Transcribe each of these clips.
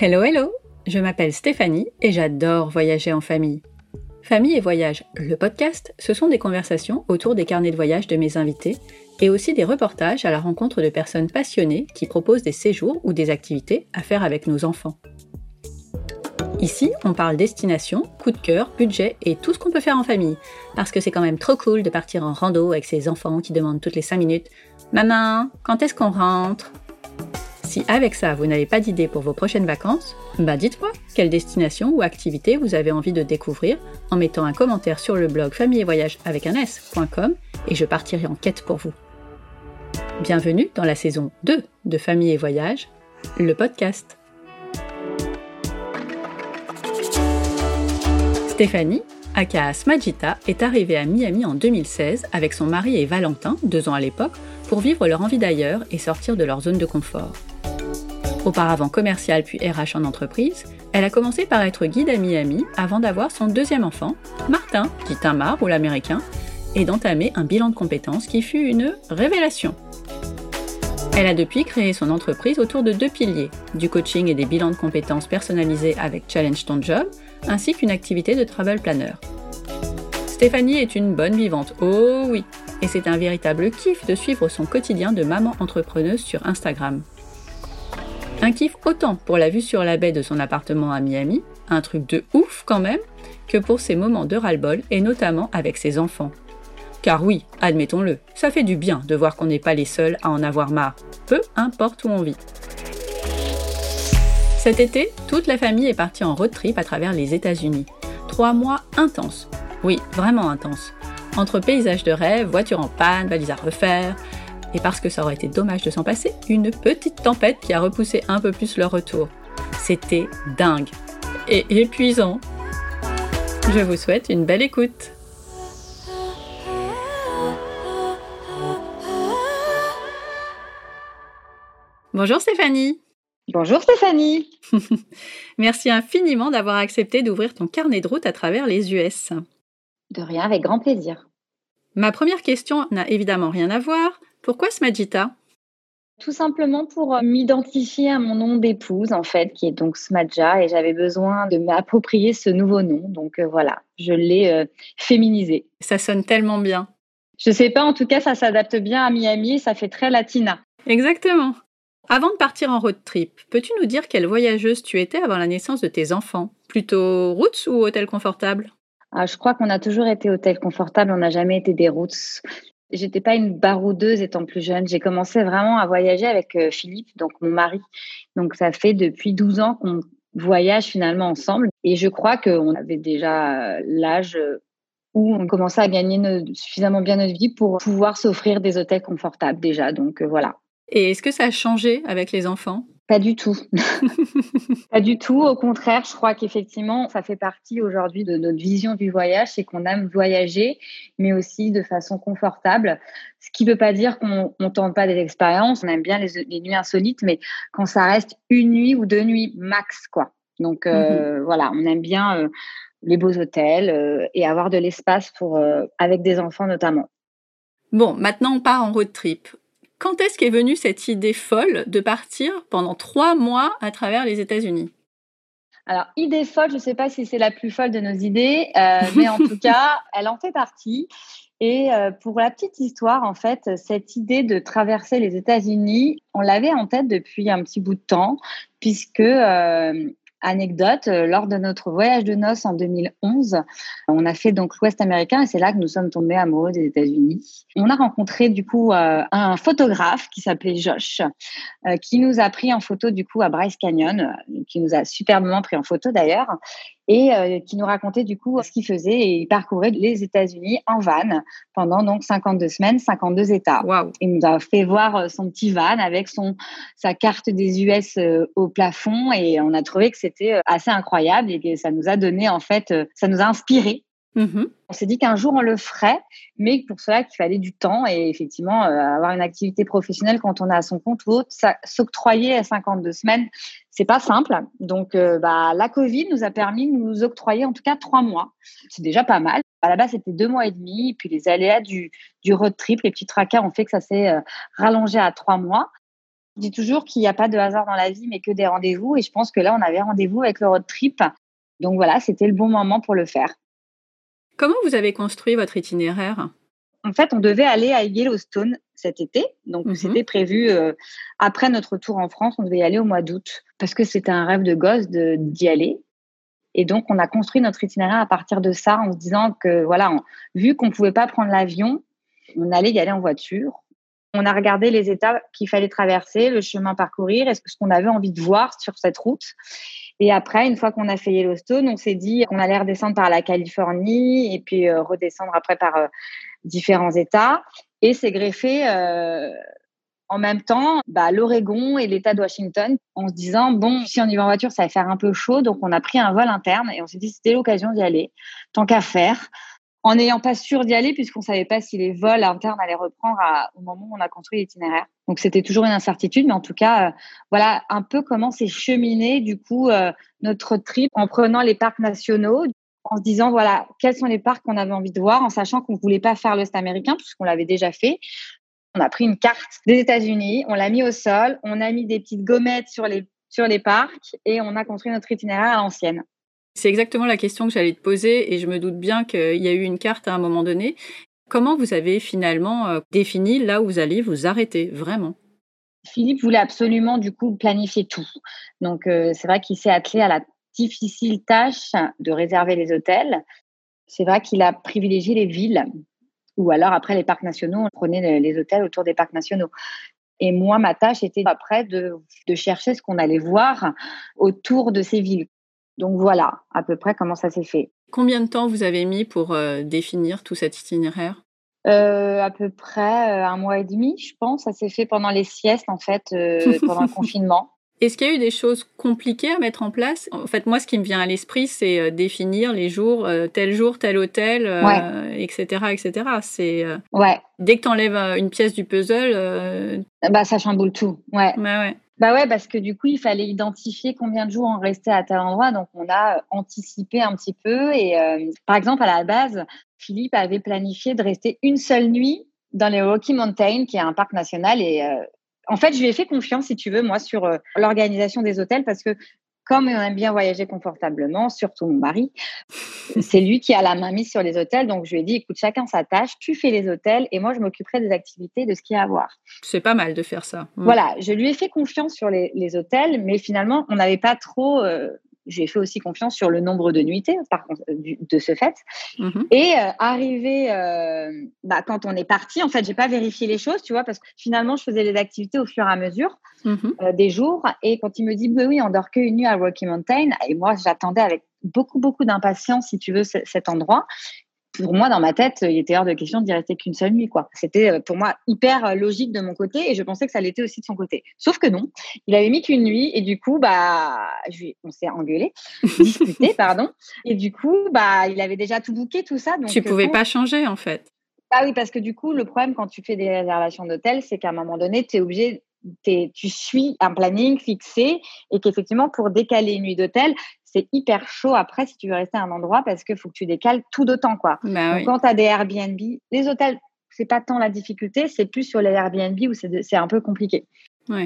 Hello, hello Je m'appelle Stéphanie et j'adore voyager en famille. Famille et Voyage, le podcast, ce sont des conversations autour des carnets de voyage de mes invités et aussi des reportages à la rencontre de personnes passionnées qui proposent des séjours ou des activités à faire avec nos enfants. Ici, on parle destination, coup de cœur, budget et tout ce qu'on peut faire en famille. Parce que c'est quand même trop cool de partir en rando avec ses enfants qui demandent toutes les 5 minutes Maman, quand est-ce qu'on rentre? Si avec ça, vous n'avez pas d'idée pour vos prochaines vacances, bah dites-moi quelle destination ou activité vous avez envie de découvrir en mettant un commentaire sur le blog famille et voyage avec un s.com et je partirai en quête pour vous. Bienvenue dans la saison 2 de Famille et Voyage, le podcast. Stéphanie, aka Smajita, est arrivée à Miami en 2016 avec son mari et Valentin, deux ans à l'époque, pour vivre leur envie d'ailleurs et sortir de leur zone de confort. Auparavant commerciale puis RH en entreprise, elle a commencé par être guide à Miami avant d'avoir son deuxième enfant, Martin, dit Tamar ou l'américain, et d'entamer un bilan de compétences qui fut une révélation. Elle a depuis créé son entreprise autour de deux piliers, du coaching et des bilans de compétences personnalisés avec Challenge Ton Job, ainsi qu'une activité de travel planner. Stéphanie est une bonne vivante, oh oui, et c'est un véritable kiff de suivre son quotidien de maman entrepreneuse sur Instagram. Un kiff autant pour la vue sur la baie de son appartement à Miami, un truc de ouf quand même, que pour ses moments de ras-le-bol et notamment avec ses enfants. Car oui, admettons-le, ça fait du bien de voir qu'on n'est pas les seuls à en avoir marre, peu importe où on vit. Cet été, toute la famille est partie en road trip à travers les États-Unis. Trois mois intenses. Oui, vraiment intenses. Entre paysages de rêve, voitures en panne, valises à refaire, et parce que ça aurait été dommage de s'en passer, une petite tempête qui a repoussé un peu plus leur retour. C'était dingue et épuisant. Je vous souhaite une belle écoute. Bonjour Stéphanie. Bonjour Stéphanie. Merci infiniment d'avoir accepté d'ouvrir ton carnet de route à travers les US. De rien, avec grand plaisir. Ma première question n'a évidemment rien à voir. Pourquoi Smajita tout simplement pour euh, m'identifier à mon nom d'épouse, en fait, qui est donc Smadja, et j'avais besoin de m'approprier ce nouveau nom. Donc euh, voilà, je l'ai euh, féminisé. Ça sonne tellement bien. Je sais pas, en tout cas, ça s'adapte bien à Miami, ça fait très latina. Exactement. Avant de partir en road trip, peux-tu nous dire quelle voyageuse tu étais avant la naissance de tes enfants? Plutôt routes ou hôtel confortable ah, je crois qu'on a toujours été hôtel confortable, on n'a jamais été des routes. J'étais pas une baroudeuse étant plus jeune. J'ai commencé vraiment à voyager avec euh, Philippe, donc mon mari. Donc ça fait depuis 12 ans qu'on voyage finalement ensemble. Et je crois qu'on avait déjà euh, l'âge euh, où on commençait à gagner suffisamment bien notre vie pour pouvoir s'offrir des hôtels confortables déjà. Donc voilà. Et est-ce que ça a changé avec les enfants? Pas du tout. pas du tout. Au contraire, je crois qu'effectivement, ça fait partie aujourd'hui de notre vision du voyage, c'est qu'on aime voyager, mais aussi de façon confortable. Ce qui ne veut pas dire qu'on ne tente pas des expériences. On aime bien les, nuits insolites, mais quand ça reste une nuit ou deux nuits max, quoi. Donc euh, mhm. voilà, on aime bien euh, les beaux hôtels euh, et avoir de l'espace pour avec des enfants notamment. Bon, maintenant on part en road trip. Quand est-ce qu'est venue cette idée folle de partir pendant trois mois à travers les États-Unis? Alors, idée folle, je ne sais pas si c'est la plus folle de nos idées, euh, mais en tout cas, elle en fait partie. Et euh, pour la petite histoire, en fait, cette idée de traverser les États-Unis, on l'avait en tête depuis un petit bout de temps, puisque euh, Anecdote, euh, lors de notre voyage de noces en 2011, on a fait donc l'Ouest américain et c'est là que nous sommes tombés amoureux des États-Unis. On a rencontré du coup euh, un photographe qui s'appelait Josh, euh, qui nous a pris en photo du coup à Bryce Canyon, qui nous a superbement pris en photo d'ailleurs et euh, qui nous racontait du coup ce qu'il faisait et il parcourait les États-Unis en van pendant donc 52 semaines, 52 États. Wow. Il nous a fait voir euh, son petit van avec son sa carte des US euh, au plafond et on a trouvé que c'était assez incroyable et que ça nous a donné en fait, ça nous a inspiré Mmh on s'est dit qu'un jour on le ferait, mais pour cela qu'il fallait du temps et effectivement euh, avoir une activité professionnelle quand on est à son compte ou autre, s'octroyer à 52 semaines, c'est pas simple. Donc euh, bah, la Covid nous a permis de nous octroyer en tout cas trois mois. C'est déjà pas mal. À la base c'était deux mois et demi, puis les aléas du, du road trip, les petits tracas ont fait que ça s'est euh, rallongé à trois mois. Je dis toujours qu'il n'y a pas de hasard dans la vie, mais que des rendez-vous. Et je pense que là, on avait rendez-vous avec le road trip. Donc voilà, c'était le bon moment pour le faire. Comment vous avez construit votre itinéraire? En fait, on devait aller à Yellowstone cet été. Donc, mhm. c'était prévu euh, après notre tour en France. On devait y aller au mois d'août parce que c'était un rêve de gosse d'y aller. Et donc, on a construit notre itinéraire à partir de ça en se disant que, voilà, vu qu'on ne pouvait pas prendre l'avion, on allait y aller en voiture. On a regardé les étapes qu'il fallait traverser, le chemin parcourir, est-ce que ce qu'on avait envie de voir sur cette route. Et après, une fois qu'on a fait Yellowstone, on s'est dit qu'on allait redescendre par la Californie et puis euh, redescendre après par euh, différents États. Et c'est greffé euh, en même temps bah, l'Oregon et l'État de Washington en se disant, bon, si on y va en voiture, ça va faire un peu chaud. Donc, on a pris un vol interne et on s'est dit, c'était l'occasion d'y aller, tant qu'à faire en n'ayant pas sûr d'y aller puisqu'on savait pas si les vols internes allaient reprendre au moment où on a construit l'itinéraire. Donc c'était toujours une incertitude, mais en tout cas, euh, voilà un peu comment s'est cheminé du coup euh, notre trip en prenant les parcs nationaux, en se disant voilà quels sont les parcs qu'on avait envie de voir, en sachant qu'on voulait pas faire l'Est américain puisqu'on l'avait déjà fait. On a pris une carte des États-Unis, on l'a mis au sol, on a mis des petites gommettes sur les sur les parcs et on a construit notre itinéraire à l'ancienne. C'est exactement la question que j'allais te poser et je me doute bien qu'il y a eu une carte à un moment donné. Comment vous avez finalement euh, défini là où vous allez vous arrêter vraiment? Philippe voulait absolument du coup planifier tout. Donc euh, c'est vrai qu'il s'est attelé à la difficile tâche de réserver les hôtels. C'est vrai qu'il a privilégié les villes ou alors après les parcs nationaux, on prenait les hôtels autour des parcs nationaux. Et moi, ma tâche était après de, de chercher ce qu'on allait voir autour de ces villes. Donc voilà, à peu près comment ça s'est fait. Combien de temps vous avez mis pour euh, définir tout cet itinéraire? Euh, À peu près euh, un mois et demi, je pense. Ça s'est fait pendant les siestes, en fait, pendant le confinement. Est-ce qu'il y a eu des choses compliquées à mettre en place? En fait, moi, ce qui me vient à l'esprit, c'est définir les jours, tel jour, tel hôtel, etc., etc. C'est ouais. dès que tu enlèves une pièce du puzzle, bah ça chamboule tout. Ouais. Bah ouais. Bah ouais, parce que du coup, il fallait identifier combien de jours on restait à tel endroit. Donc, on a anticipé un petit peu. Et euh, par exemple, à la base, Philippe avait planifié de rester une seule nuit dans les Rocky Mountains, qui est un parc national. Et euh, en fait, je lui ai fait confiance, si tu veux, moi, sur euh, l'organisation des hôtels, parce que comme on aime bien voyager confortablement, surtout mon mari, c'est lui qui a la main mise sur les hôtels. Donc, je lui ai dit, écoute, chacun sa tâche, tu fais les hôtels et moi, je m'occuperai des activités, de ce qu'il y a à voir. C'est pas mal de faire ça. Mm. Voilà, je lui ai fait confiance sur les, hôtels, mais finalement, on n'avait pas trop euh, j'ai fait aussi confiance sur le nombre de nuitées, par contre, euh, de ce fait. Mhm. Et euh, arrivé, euh, bah, quand on est parti, en fait, j'ai pas vérifié les choses, tu vois, parce que finalement, je faisais les activités au fur et à mesure mhm. des jours. Et quand il me dit, bah oui, on dort qu'une nuit à Rocky Mountain, et moi, j'attendais avec beaucoup, beaucoup d'impatience, si tu veux, cet endroit pour moi, dans ma tête, il était hors de question d'y rester qu'une seule nuit. quoi. C'était euh, pour moi hyper euh, logique de mon côté et je pensais que ça l'était aussi de son côté. Sauf que non, il avait mis qu'une nuit et du coup, bah, on s'est engueulé, discuté, pardon. Et du coup, bah, il avait déjà tout booké, tout ça. Donc, tu euh, pouvais pas changer en fait. Ah oui, parce que du coup, le problème quand tu fais des réservations d'hôtel, c'est qu'à un moment donné, tu es obligé tu suis un planning fixé et qu'effectivement, pour décaler une nuit d'hôtel, c'est hyper chaud après si tu veux rester à un endroit parce qu'il faut que tu décales tout d'autant. Quoi. Bah quand tu as des Airbnb, les hôtels, c'est pas tant la difficulté, c'est plus sur les Airbnb où c'est un peu compliqué.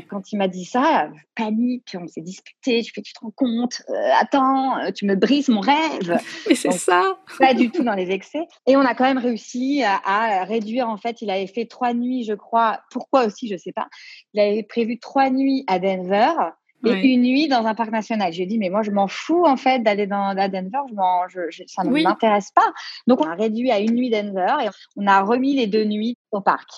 Quand il m'a dit ça, panique, on s'est disputé, je fais, tu te rends compte, euh, attends, euh, tu me brises mon rêve. Et c'est ça. Pas du tout dans les excès. Et on a quand même réussi à, réduire, en fait, il avait fait trois nuits, je crois, pourquoi aussi, je sais pas. Il avait prévu trois nuits à Denver et une nuit dans un parc national. J'ai dit, mais moi, je m'en fous, en fait, d'aller dans, à Denver. Je, ça ne m'intéresse pas. Donc, on a réduit à une nuit Denver et on a remis les deux nuits au parc.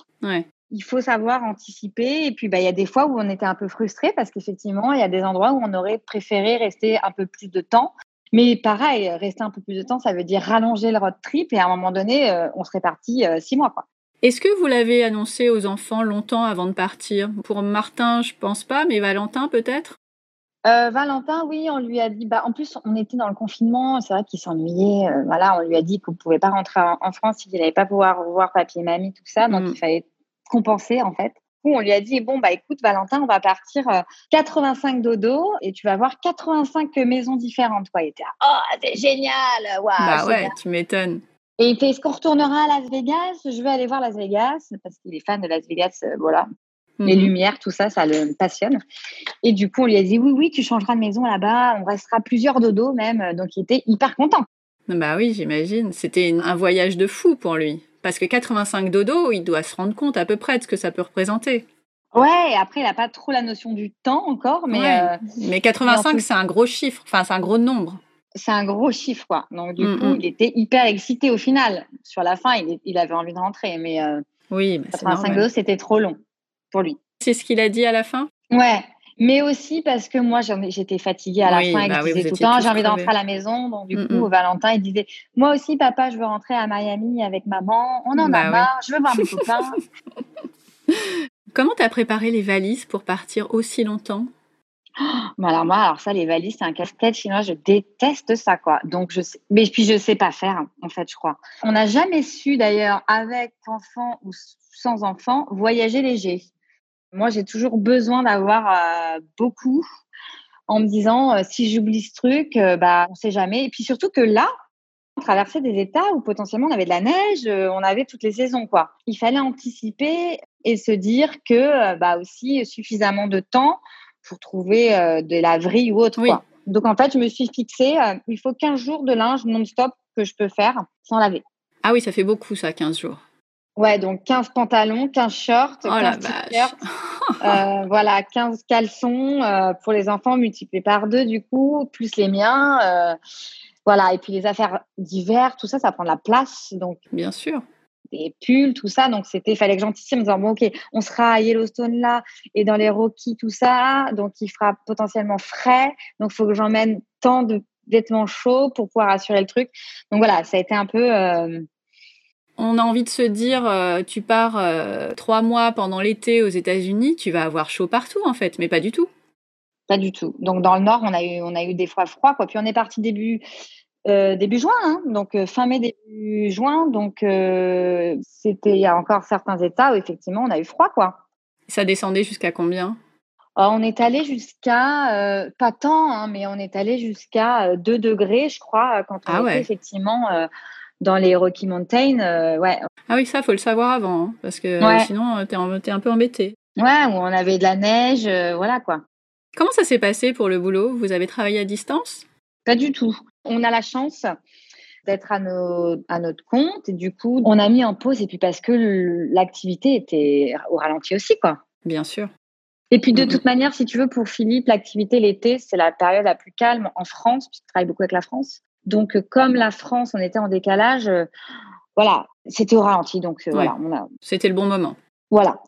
Il faut savoir anticiper. Et puis, bah, il y a des fois où on était un peu frustré parce qu'effectivement, il y a des endroits où on aurait préféré rester un peu plus de temps. Mais pareil, rester un peu plus de temps, ça veut dire rallonger le road trip. Et à un moment donné, euh, on serait parti euh, six mois. Quoi. Est-ce que vous l'avez annoncé aux enfants longtemps avant de partir? Pour Martin, je pense pas, mais Valentin peut-être? Euh, Valentin, oui, on lui a dit. Bah, en plus, on était dans le confinement. C'est vrai qu'il s'ennuyait. Euh, voilà, on lui a dit qu'on ne pouvait pas rentrer en, France, qu'il n'allait pas pouvoir voir papy et mamie, tout ça. Donc, mm. il fallait compenser en fait. On lui a dit bon bah écoute Valentin, on va partir 85 euh, dodo et tu vas voir 85 maisons différentes. Quoi. Il était oh c'est génial, waouh. Bah ouais, tu m'étonnes. Et il fait, est-ce qu'on retournera à Las Vegas? Je veux aller voir Las Vegas parce qu'il est fan de Las Vegas, euh, voilà. Les Mhm. lumières, tout ça, ça le passionne. Et du coup, on lui a dit oui, oui, tu changeras de maison là-bas, on restera plusieurs dodos même. Donc, il était hyper content. Bah oui, j'imagine. C'était un voyage de fou pour lui. Parce que 85 dodo, il doit se rendre compte à peu près de ce que ça peut représenter. Ouais, et après, il n'a pas trop la notion du temps encore, mais Ouais. euh, Mais 85, plus- c'est un gros chiffre. Enfin, c'est un gros nombre. c'est un gros chiffre, quoi. Donc, du Mm, coup, mm. il était hyper excité au final. Sur la fin, il, il avait envie de rentrer, mais euh, Oui, bah, c'est 85 normal. dodos, c'était trop long pour lui. C'est ce qu'il a dit à la fin? Ouais, mais aussi parce que moi, j'étais fatiguée à la Oui, fin et bah oui, vous tout le temps, j'ai envie de rentrer à la maison. Donc, du Mm, coup, mm. Valentin, il disait, moi aussi, papa, je veux rentrer à Miami avec maman. On en Bah a oui. marre, je veux voir mes copains. Comment t'as préparé les valises pour partir aussi longtemps? Mais alors, moi, alors ça, les valises, c'est un casse-tête chinois. Je déteste ça, quoi. Donc, je sais, mais puis, je sais pas faire, en fait, je crois. On n'a jamais su, d'ailleurs, avec enfant ou sans enfant, voyager léger. Moi, j'ai toujours besoin d'avoir euh, beaucoup en me disant, euh, si j'oublie ce truc, euh, bah, on sait jamais. Et puis, surtout que là, on traversait des états où potentiellement on avait de la neige, on avait toutes les saisons, quoi. Il fallait anticiper et se dire que, bah, aussi suffisamment de temps pour trouver de la vrille ou autre, Oui. quoi. Donc, en fait, je me suis fixée, il faut 15 jours de linge non-stop que je peux faire sans laver. Ah oui, ça fait beaucoup ça, 15 jours. Ouais, donc 15 pantalons, 15 shorts, Oh la 15 vache. t-shirts, euh, voilà, 15 caleçons euh, pour les enfants multipliés par deux du coup, plus les miens. euh, voilà, et puis les affaires d'hiver, tout ça, ça prend de la place. Donc Bien sûr. des pulls, tout ça. Donc c'était, fallait que j'anticipe en disant bon ok, on sera à Yellowstone là et dans les Rockies tout ça, donc il fera potentiellement frais. Donc il faut que j'emmène tant de vêtements chauds pour pouvoir assurer le truc. Donc voilà, ça a été un peu. On a envie de se dire, euh, tu pars euh, trois mois pendant l'été aux États-Unis, tu vas avoir chaud partout en fait, mais pas du tout. Pas du tout. Donc dans le nord, on a eu on a eu des fois froid quoi. Puis on est parti début euh, début juin, hein. donc fin mai début juin. Donc c'était il y a encore certains États où effectivement on a eu froid quoi. Ça descendait jusqu'à combien? On est allé jusqu'à euh, pas tant, hein, mais on est allé jusqu'à euh, 2 degrés, je crois, quand on Ah était ouais. effectivement euh, dans les Rocky Mountains. euh, ouais, Ah oui, ça, faut le savoir avant, hein, parce que Ouais. sinon, euh, t'es en- t'es un peu embêté. ouais, où on avait de la neige, euh, voilà quoi. Comment ça s'est passé pour le boulot? Vous avez travaillé à distance? Pas du tout. On a la chance d'être à, nos, à notre compte et du coup, on a mis en pause et puis parce que l'activité était au ralenti aussi, quoi. Bien sûr. Et puis de toute manière, si tu veux, pour Philippe, l'activité l'été, c'est la période la plus calme en France, puisqu'il travaille beaucoup avec la France. Donc, euh, comme la France, on était en décalage, euh, voilà, c'était au ralenti. Donc, euh, Ouais. voilà, on a, C'était le bon moment. voilà.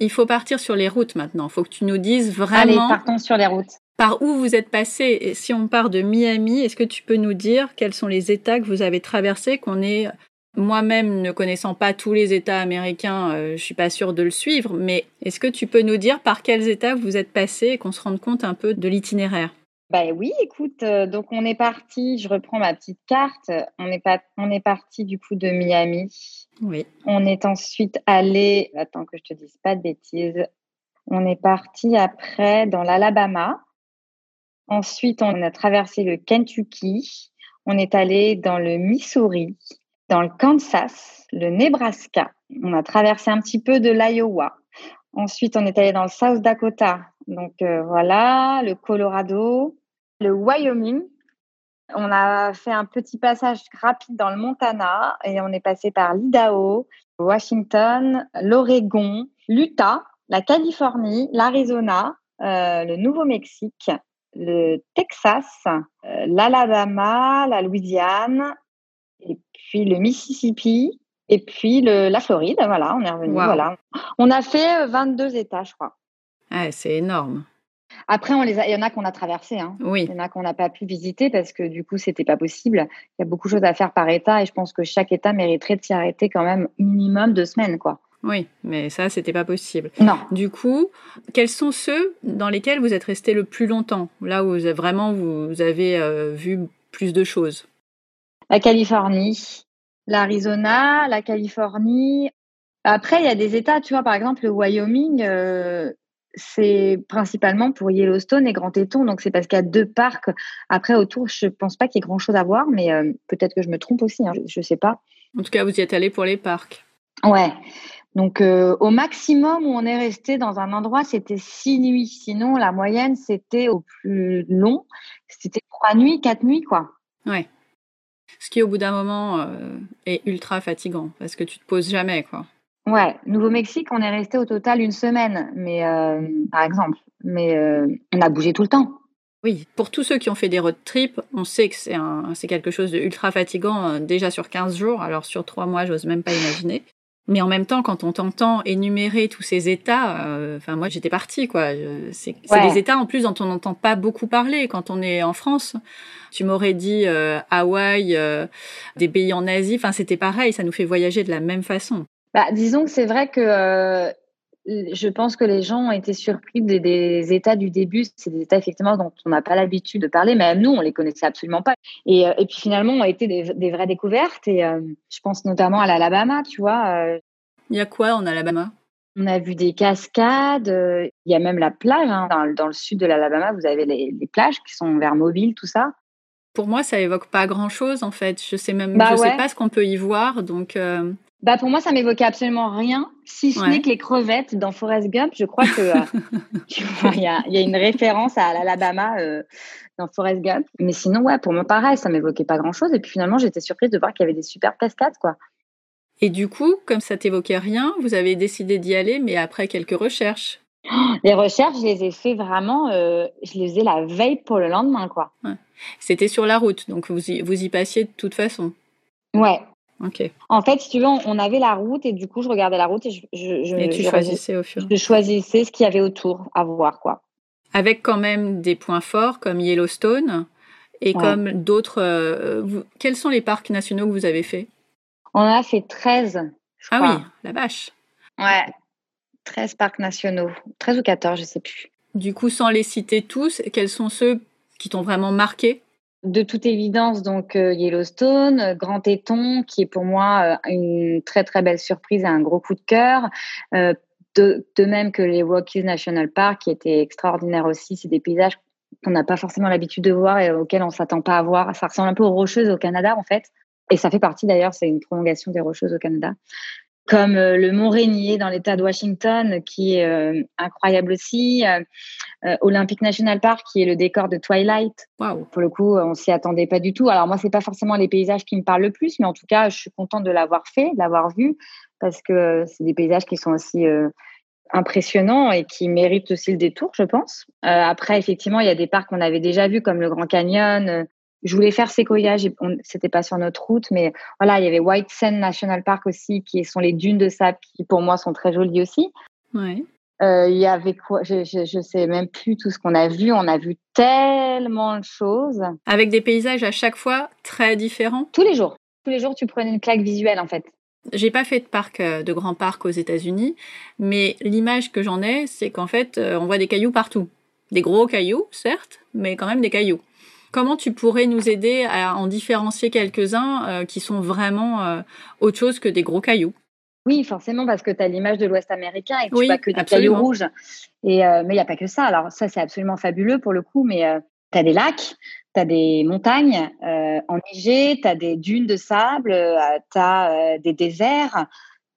Il faut partir sur les routes maintenant. Il faut que tu nous dises Allez, vraiment partons sur les routes. par où vous êtes passé. Et si on part de Miami, est-ce que tu peux nous dire quels sont les États que vous avez traversés qu'on est moi-même ne connaissant pas tous les États américains, euh, je suis pas sûre de le suivre, mais est-ce que tu peux nous dire par quels États vous êtes passé et qu'on se rende compte un peu de l'itinéraire? Ben oui, écoute, euh, donc on est parti, je reprends ma petite carte, on est, pas, on est parti du coup de Miami. Oui. On est ensuite allé, attends que je te dise pas de bêtises, on est parti après dans l'Alabama. Ensuite, on a traversé le Kentucky. On est allé dans le Missouri, dans le Kansas, le Nebraska. On a traversé un petit peu de l'Iowa. Ensuite, on est allé dans le South Dakota. Donc euh, voilà, le Colorado, le Wyoming. On a fait un petit passage rapide dans le Montana et on est passé par l'Idaho, Washington, l'Oregon, l'Utah, la Californie, l'Arizona, euh, le Nouveau-Mexique, le Texas, euh, l'Alabama, la Louisiane, et puis le Mississippi, et puis le, la Floride. Voilà, on est revenu. Wow. Voilà. On a fait euh, 22 États, je crois. Ah, c'est énorme. Après, on les a- il y en a qu'on a traversés. Hein. Oui. Il y en a qu'on n'a pas pu visiter parce que du coup, c'était pas possible. Il y a beaucoup de choses à faire par État et je pense que chaque État mériterait de s'y arrêter quand même minimum deux semaines, quoi. Oui, mais ça, c'était pas possible. Non. Du coup, quels sont ceux dans lesquels vous êtes resté le plus longtemps? Là où vous avez- vraiment vous avez euh, vu plus de choses La Californie, l'Arizona, la Californie. Après, il y a des États, tu vois, par exemple, le Wyoming, euh, c'est principalement pour Yellowstone et Grand Téton. Donc, c'est parce qu'il y a deux parcs. Après, autour, je pense pas qu'il y ait grand-chose à voir, mais euh, peut-être que je me trompe aussi. hein, je, je sais pas. En tout cas, vous y êtes allé pour les parcs. Ouais. Donc, euh, au maximum où on est resté dans un endroit, c'était six nuits. Sinon, la moyenne, c'était au plus long, c'était trois nuits, quatre nuits, quoi. Ouais. Ce qui, au bout d'un moment, euh, est ultra fatigant parce que tu te poses jamais, quoi. Ouais, Nouveau-Mexique, on est resté au total une semaine, mais euh, par exemple, mais on a bougé tout le temps. Oui, pour tous ceux qui ont fait des road trips, on sait que c'est, c'est quelque chose de ultra fatigant euh, déjà sur 15 jours, alors sur 3 mois, j'ose même pas imaginer. Mais en même temps, quand on t'entend énumérer tous ces états, euh, enfin moi j'étais partie quoi. C'est, des états en plus dont on n'entend pas beaucoup parler quand on est en France. Tu m'aurais dit euh, Hawaï, des pays en Asie, enfin c'était pareil, ça nous fait voyager de la même façon. Bah, disons que c'est vrai que je pense que les gens ont été surpris des, états du début. C'est des états effectivement dont on n'a pas l'habitude de parler, même nous, on les connaissait absolument pas. Et, euh, puis finalement, ont été des, vraies découvertes. Et euh, je pense notamment à l'Alabama, tu vois. Euh. Il y a quoi en Alabama? On a vu des cascades. Il y a même la plage. Hein. Dans, le sud de l'Alabama, vous avez les, plages qui sont vers Mobile, tout ça. Pour moi, ça évoque pas grand-chose en fait. Je sais même, bah je sais pas ce qu'on peut y voir, donc. Bah pour moi, ça m'évoquait absolument rien, si ce n'est que les crevettes dans Forrest Gump. Je crois que euh, il y, a, une référence à l'Alabama euh, dans Forrest Gump. Mais sinon, ouais, pour moi, pareil, ça m'évoquait pas grand-chose. Et puis finalement, j'étais surprise de voir qu'il y avait des super cascades, quoi. Et du coup, comme ça t'évoquait rien, vous avez décidé d'y aller, mais après quelques recherches. Les recherches, je les ai fait vraiment, euh, je les ai la veille pour le lendemain, quoi. C'était sur la route, donc vous vous y passiez de toute façon. Ouais, en fait, si tu veux, on avait la route et du coup, je regardais la route et je, je, tu choisissais au fur. Je choisissais ce qu'il y avait autour à voir, quoi. Avec quand même des points forts comme Yellowstone et comme d'autres. Euh, quels sont les parcs nationaux que vous avez fait? On en a fait 13. ah oui, la vache. Ouais, 13 parcs nationaux. 13 ou 14, je sais plus. Du coup, sans les citer tous, quels sont ceux qui t'ont vraiment marqué? De toute évidence, donc euh, Yellowstone, euh, Grand Téton, qui est pour moi euh, une très très belle surprise et un gros coup de cœur. de, même que les Rockies National Park, qui étaient extraordinaires aussi. C'est des paysages qu'on n'a pas forcément l'habitude de voir et auxquels on s'attend pas à voir. Ça ressemble un peu aux Rocheuses au Canada en fait. Et ça fait partie d'ailleurs, c'est une prolongation des Rocheuses au Canada comme euh, le Mont Rainier dans l'État de Washington, qui est euh, incroyable aussi. Euh, Olympic National Park, qui est le décor de Twilight. Wow. Pour le coup, on s'y attendait pas du tout. Alors moi, c'est pas forcément les paysages qui me parlent le plus, mais en tout cas, je suis contente de l'avoir fait, de l'avoir vu, parce que c'est des paysages qui sont aussi impressionnants et qui méritent aussi le détour, je pense. après, effectivement, il y a des parcs qu'on avait déjà vus, comme le Grand Canyon, je voulais faire Sequoia, c'était pas sur notre route, mais voilà, il y avait White Sand National Park aussi, qui sont les dunes de sable, qui pour moi sont très jolies aussi. Ouais. Euh, il y avait quoi je, je, sais même plus tout ce qu'on a vu. On a vu tellement de choses. Avec des paysages à chaque fois très différents. Tous les jours. Tous les jours, tu prenais une claque visuelle en fait. J'ai pas fait de parc, euh, de grands parcs aux États-Unis, mais l'image que j'en ai, c'est qu'en fait, euh, on voit des cailloux partout. Des gros cailloux, certes, mais quand même des cailloux. Comment tu pourrais nous aider à en différencier quelques-uns euh, qui sont vraiment euh, autre chose que des gros cailloux? Oui, forcément, parce que tu as l'image de l'Ouest américain et tu oui, vois que des cailloux rouges. Et, euh, mais il n'y a pas que ça. Alors, ça, c'est absolument fabuleux pour le coup, mais tu as des lacs, tu as des montagnes enneigées, tu as des dunes de sable, tu as des déserts,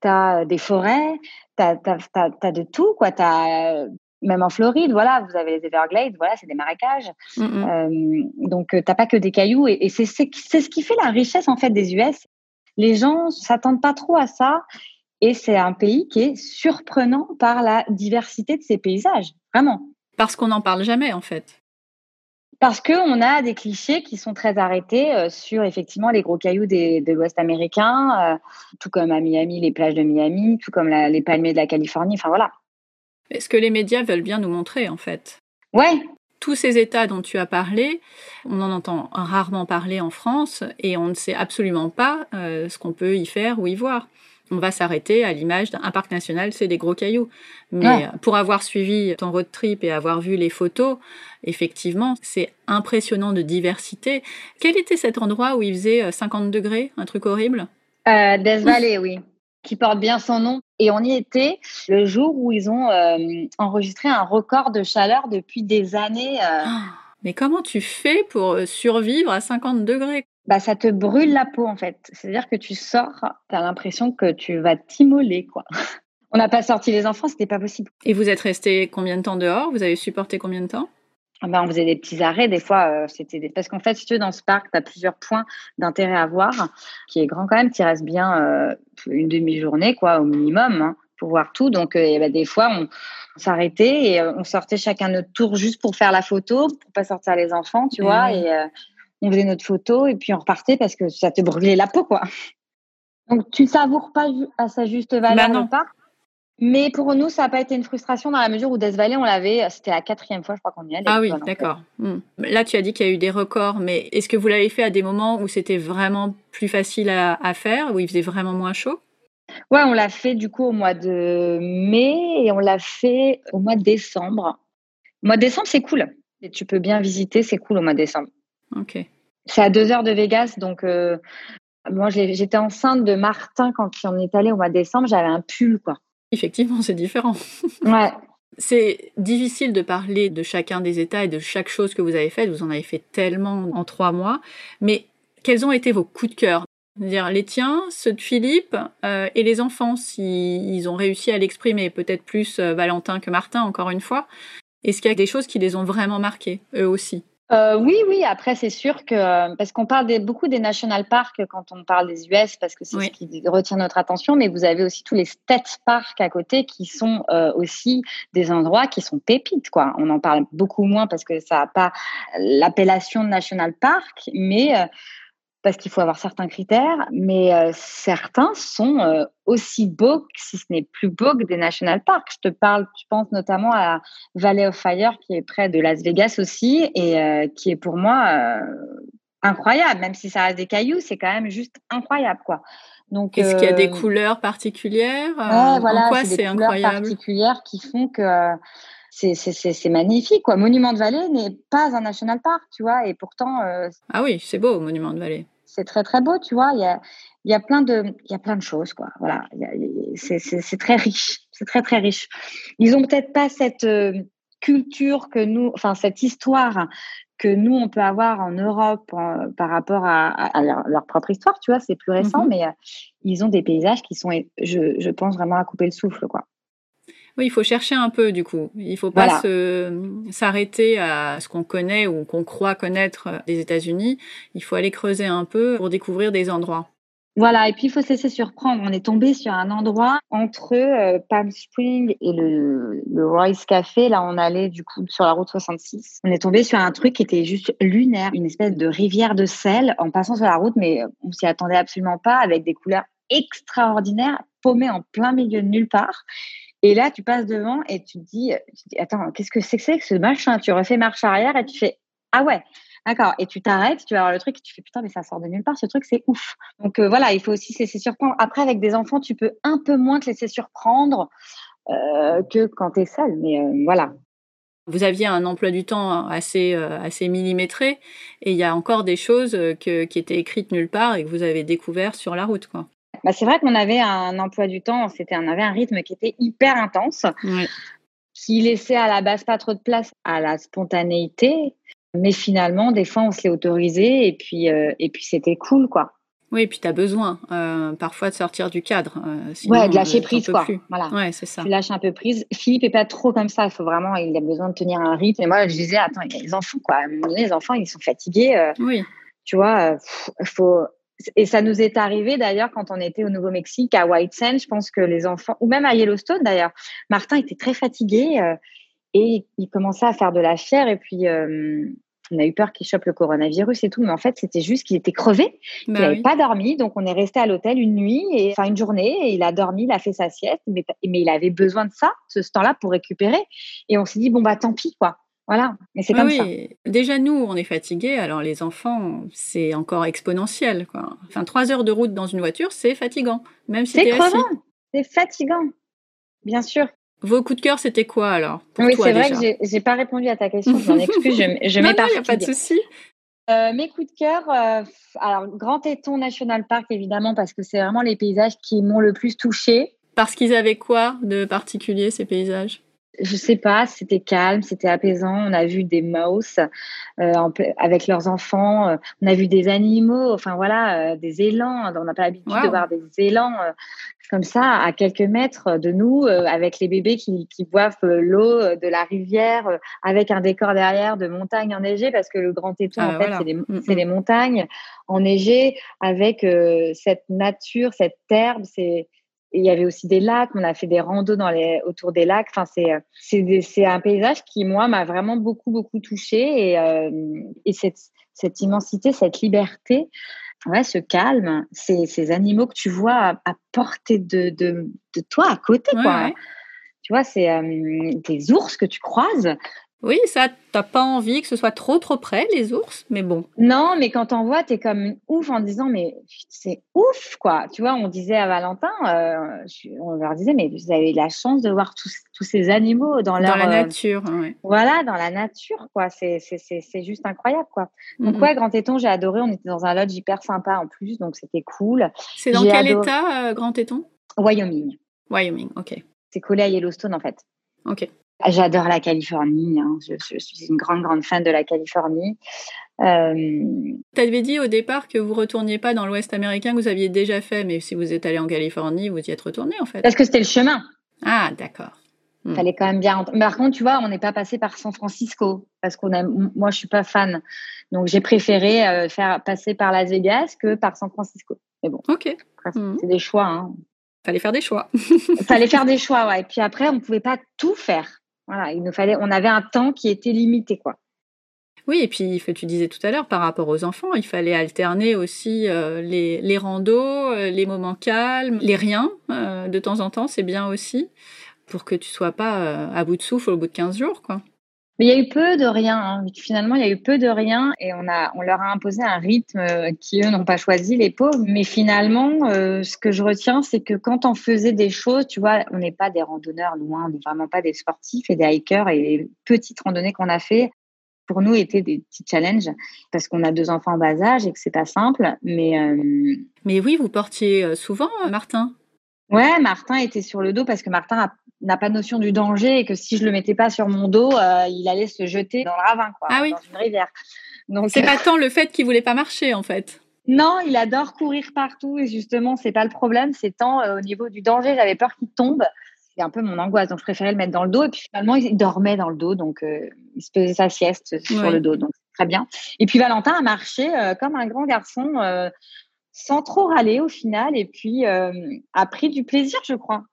tu as des forêts, tu as, de tout. Tu as même en Floride, voilà, vous avez les Everglades, voilà, c'est des marécages. Mm, mm. Euh, donc, tu euh, t'as pas que des cailloux. Et, c'est ce qui fait la richesse, en fait, des US. Les gens s'attendent pas trop à ça. Et c'est un pays qui est surprenant par la diversité de ses paysages, vraiment. Parce qu'on n'en parle jamais, en fait. Parce qu'on a des clichés qui sont très arrêtés euh, sur effectivement les gros cailloux de l'Ouest américain, tout comme à Miami, les plages de Miami, tout comme les palmiers de la Californie. Enfin voilà, ce que les médias veulent bien nous montrer, en fait. Ouais. Tous ces États dont tu as parlé, on en entend rarement parler en France et on ne sait absolument pas euh, ce qu'on peut y faire ou y voir. On va s'arrêter à l'image d'un parc national, c'est des gros cailloux. Mais pour avoir suivi ton road trip et avoir vu les photos, effectivement, c'est impressionnant de diversité. Quel était cet endroit où il faisait 50 euh, degrés, un truc horrible? Euh, Death Valley, oui qui porte bien son nom. Et on y était le jour où ils ont euh, enregistré un record de chaleur depuis des années. Euh. Mais comment tu fais pour euh, survivre à 50 degrés? Bah, ça te brûle la peau en fait. C'est-à-dire que tu sors, tu as l'impression que tu vas t'immoler quoi. On n'a pas sorti les enfants, c'était pas possible. Et vous êtes resté combien de temps dehors? Vous avez supporté combien de temps? ah ben, on faisait des petits arrêts, des fois, euh, c'était parce qu'en fait, si tu veux, dans ce parc, tu as plusieurs points d'intérêt à voir, qui est grand quand même, qui reste bien euh, une demi-journée, quoi, au minimum, hein, pour voir tout. Donc, euh, ben, des fois, on, s'arrêtait et on sortait chacun notre tour juste pour faire la photo, pour pas sortir les enfants, tu vois, et on faisait notre photo et puis on repartait parce que ça te brûlait la peau, quoi. Donc, tu savoures pas à sa juste valeur bah, le parc? Mais pour nous, ça n'a pas été une frustration dans la mesure où Death Valley, on l'avait, c'était la quatrième fois, je crois qu'on y allait. Ah oui, d'accord. Hmm. Là, tu as dit qu'il y a eu des records, mais est-ce que vous l'avez fait à des moments où c'était vraiment plus facile à, faire, où il faisait vraiment moins chaud? Ouais, on l'a fait du coup au mois de mai et on l'a fait au mois de décembre. Au mois de décembre, c'est cool. Et tu peux bien visiter, c'est cool au mois de décembre. Ok. C'est à deux heures de Vegas, donc euh, moi j'étais enceinte de Martin quand on est allé au mois de décembre, j'avais un pull quoi. Effectivement, c'est différent. Ouais. C'est difficile de parler de chacun des États et de chaque chose que vous avez faite. Vous en avez fait tellement en trois mois. Mais quels ont été vos coups de cœur? Dire les tiens, ceux de Philippe euh, et les enfants, s'ils ont réussi à l'exprimer, peut-être plus euh, Valentin que Martin, encore une fois. Est-ce qu'il y a des choses qui les ont vraiment marqués, eux aussi? Euh, oui, oui. Après, c'est sûr que parce qu'on parle beaucoup des national parks quand on parle des US, parce que c'est ce qui retient notre attention. Mais vous avez aussi tous les state parks à côté qui sont euh, aussi des endroits qui sont pépites. Quoi. On en parle beaucoup moins parce que ça n'a pas l'appellation de national park, mais euh, parce qu'il faut avoir certains critères, mais euh, certains sont euh, aussi beaux, si ce n'est plus beaux que des national parks. Je te parle, tu penses notamment à Valley of Fire, qui est près de Las Vegas aussi, et euh, qui est pour moi incroyable, même si ça reste des cailloux, c'est quand même juste incroyable, quoi. Donc, est-ce qu'il y a des couleurs particulières ouais, voilà, c'est des couleurs particulières qui font que c'est magnifique. Quoi. Monument de Vallée n'est pas un national park, tu vois, et pourtant. ah oui, c'est beau, Monument de Vallée c'est très très beau, tu vois. Il y a, il y a plein de, il y a plein de choses, quoi. Voilà, c'est très riche, c'est très très riche. Ils ont peut-être pas cette euh, culture que nous, enfin cette histoire que nous on peut avoir en Europe par rapport à, leur, propre histoire, tu vois. C'est plus récent, mm-hmm. mais euh, ils ont des paysages qui sont, je, je pense vraiment à couper le souffle, quoi. Oui, il faut chercher un peu du coup. Il ne faut pas s'arrêter à ce qu'on connaît ou qu'on croit connaître des États-Unis. Il faut aller creuser un peu pour découvrir des endroits. Voilà, et puis il faut se laisser surprendre. On est tombé sur un endroit entre euh, Palm Springs et le, le, Royce Café. Là, on allait du coup sur la route 66. On est tombé sur un truc qui était juste lunaire, une espèce de rivière de sel en passant sur la route, mais on s'y attendait absolument pas, avec des couleurs extraordinaires, paumées en plein milieu de nulle part. Et là, tu passes devant et tu te dis, attends, qu'est-ce que c'est que que ce machin? Tu refais marche arrière et tu fais, ah ouais, d'accord. Et tu t'arrêtes, tu vas voir le truc et tu fais, putain, mais ça sort de nulle part, ce truc, c'est ouf. Donc euh, voilà, il faut aussi se laisser surprendre. Après, avec des enfants, tu peux un peu moins te laisser surprendre euh, que quand tu es seul. Mais euh, voilà. Vous aviez un emploi du temps assez, assez millimétré et il y a encore des choses qui étaient écrites nulle part et que vous avez découvert sur la route. Quoi. Bah, c'est vrai qu'on avait un emploi du temps, c'était, on avait un rythme qui était hyper intense, qui laissait à la base pas trop de place à la spontanéité. Mais finalement, des fois, on se l'est autorisé et puis, euh, et puis c'était cool, quoi. Oui, et puis tu as besoin euh, parfois de sortir du cadre. Euh, ouais, de lâcher prise, quoi. Voilà. Ouais, c'est ça. Tu lâches un peu prise. Philippe est pas trop comme ça. Il faut vraiment, il a besoin de tenir un rythme. Et moi, je disais, attends, il y a les enfants, quoi. À un moment donné, les enfants, ils sont fatigués. oui. Tu vois, il faut et ça nous est arrivé d'ailleurs quand on était au Nouveau-Mexique, à White Sands. Je pense que les enfants, ou même à Yellowstone d'ailleurs, Martin était très fatigué euh, et il commençait à faire de la fière. Et puis, euh, on a eu peur qu'il chope le coronavirus et tout. Mais en fait, c'était juste qu'il était crevé. il n'avait bah pas dormi. Donc, on est resté à l'hôtel une nuit, et, enfin une journée. Et il a dormi, il a fait sa sieste. Mais, mais il avait besoin de ça, ce temps-là, pour récupérer. Et on s'est dit, bon, bah tant pis, quoi. Voilà, mais c'est comme oui. Déjà, nous, on est fatigués, alors les enfants, c'est encore exponentiel. Quoi. Enfin, trois heures de route dans une voiture, c'est fatigant, même si c'est crevant, c'est fatigant, bien sûr. Vos coups de cœur, c'était quoi alors Oui, c'est vrai que j'ai pas répondu à ta question, je m'en excuse, je, je m'éparpille. Il n'y a pas de souci. Euh, mes coups de cœur, euh, alors Grand Téton National Park évidemment parce que c'est vraiment les paysages qui m'ont le plus touché. Parce qu'ils avaient quoi de particulier ces paysages? Je sais pas, c'était calme, c'était apaisant. On a vu des mouse euh, avec leurs enfants, euh, on a vu des animaux, enfin voilà, euh, des élans. On n'a pas l'habitude de voir des élans comme ça à quelques mètres de nous, avec les bébés qui, qui boivent l'eau de la rivière, avec un décor derrière de montagnes enneigées, parce que le Grand Téton, ah, en fait, c'est les, mm, les, mm. montagnes enneigées, avec cette nature, cette herbe, c'est il y avait aussi des lacs, on a fait des randos dans les, autour des lacs. Enfin, c'est, c'est, un paysage qui, moi, m'a vraiment beaucoup, beaucoup touchée. Et, euh, et cette, cette immensité, cette liberté, ouais, ce calme, ces, ces animaux que tu vois à, portée de, de, de, toi, à côté, quoi. Tu vois, c'est euh, des ours que tu croises. Oui, ça, t'as pas envie que ce soit trop trop près, les ours, mais bon. Non, mais quand t'en vois, t'es comme ouf en disant, mais c'est ouf, quoi. Tu vois, on disait à Valentin, euh, on leur disait, mais vous avez la chance de voir tous, tous ces animaux dans, leur, dans la euh, nature. Voilà, dans la nature, quoi. C'est juste incroyable, quoi. Donc, ouais, Grand Téton, j'ai adoré. On était dans un lodge hyper sympa en plus, donc c'était cool. C'est dans quel état, euh, Grand Téton? Wyoming. Wyoming, ok. C'est collé à Yellowstone, en fait. Ok. J'adore la Californie. Hein. Je, suis une grande, grande fan de la Californie. Euh... Tu avais dit au départ que vous retourniez pas dans l'Ouest américain, que vous aviez déjà fait, mais si vous êtes allé en Californie, vous y êtes retourné en fait. Parce que c'était le chemin. Ah, d'accord. Il hmm. Fallait quand même bien. Mais par contre, tu vois, on n'est pas passé par San Francisco parce qu'on a. Moi, je suis pas fan, donc j'ai préféré euh, faire passer par Las Vegas que par San Francisco. Mais bon. Ok. Hmm. C'est des choix. Hein. Fallait faire des choix. Fallait faire des choix, ouais. Et puis après, on pouvait pas tout faire. Voilà, il nous fallait, on avait un temps qui était limité, quoi. Oui, et puis tu disais tout à l'heure par rapport aux enfants, il fallait alterner aussi euh, les, les randos, euh, les moments calmes, les riens euh, de temps en temps, c'est bien aussi pour que tu sois pas à bout de souffle au bout de 15 jours, quoi. Mais il y a eu peu de rien. Hein. Finalement, il y a eu peu de rien et on, a, on leur a imposé un rythme euh, qui, eux, n'ont pas choisi, les pauvres. Mais finalement, euh, ce que je retiens, c'est que quand on faisait des choses, tu vois, on n'est pas des randonneurs loin, on n'est vraiment pas des sportifs et des hikers. Et les petites randonnées qu'on a fait, pour nous, étaient des petits challenges parce qu'on a deux enfants en bas âge et que c'est pas simple. Mais, euh, mais oui, vous portiez souvent, Martin? Ouais, Martin était sur le dos parce que Martin n'a pas notion du danger et que si je le mettais pas sur mon dos, euh, il allait se jeter dans le ravin, quoi, ah oui. dans une rivière. Donc c'est pas tant le fait qu'il voulait pas marcher en fait. Non, il adore courir partout et justement c'est pas le problème, c'est tant euh, au niveau du danger, j'avais peur qu'il tombe. C'est un peu mon angoisse, donc je préférais le mettre dans le dos et puis finalement il dormait dans le dos, donc euh, il se faisait sa sieste sur le dos, donc très bien. Et puis Valentin a marché comme un grand garçon sans trop râler au final et puis euh, a pris du plaisir, je crois.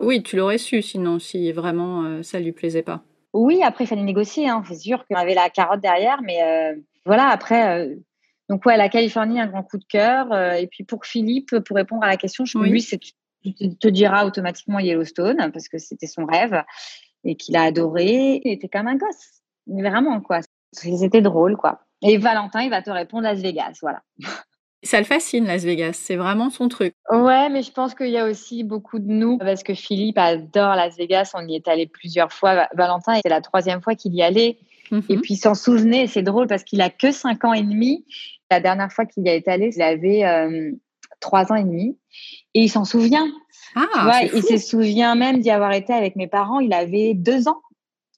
Oui, tu l'aurais su sinon, si vraiment euh, ça lui plaisait pas. Oui, après, il fallait négocier. Hein. C'est sûr qu'on avait la carotte derrière, mais euh, voilà, après. donc, ouais, la Californie, un grand coup de cœur. et puis, pour Philippe, pour répondre à la question, je, lui, c'est, tu te diras automatiquement Yellowstone, parce que c'était son rêve et qu'il a adoré. Il était comme un gosse. Vraiment, quoi. C'était drôle, quoi. Et Valentin, il va te répondre Las Vegas, voilà. Ça le fascine, Las Vegas. C'est vraiment son truc. Ouais, mais je pense qu'il y a aussi beaucoup de nous, parce que Philippe adore Las Vegas. On y est allé plusieurs fois. Valentin, c'était la troisième fois qu'il y allait. Mhm. Et puis, il s'en souvenait. C'est drôle parce qu'il a que 5 ans et demi. La dernière fois qu'il y est allé, il avait euh, 3 ans et demi. Et il s'en souvient. Ah, il se souvient même d'y avoir été avec mes parents. Il avait 2 ans.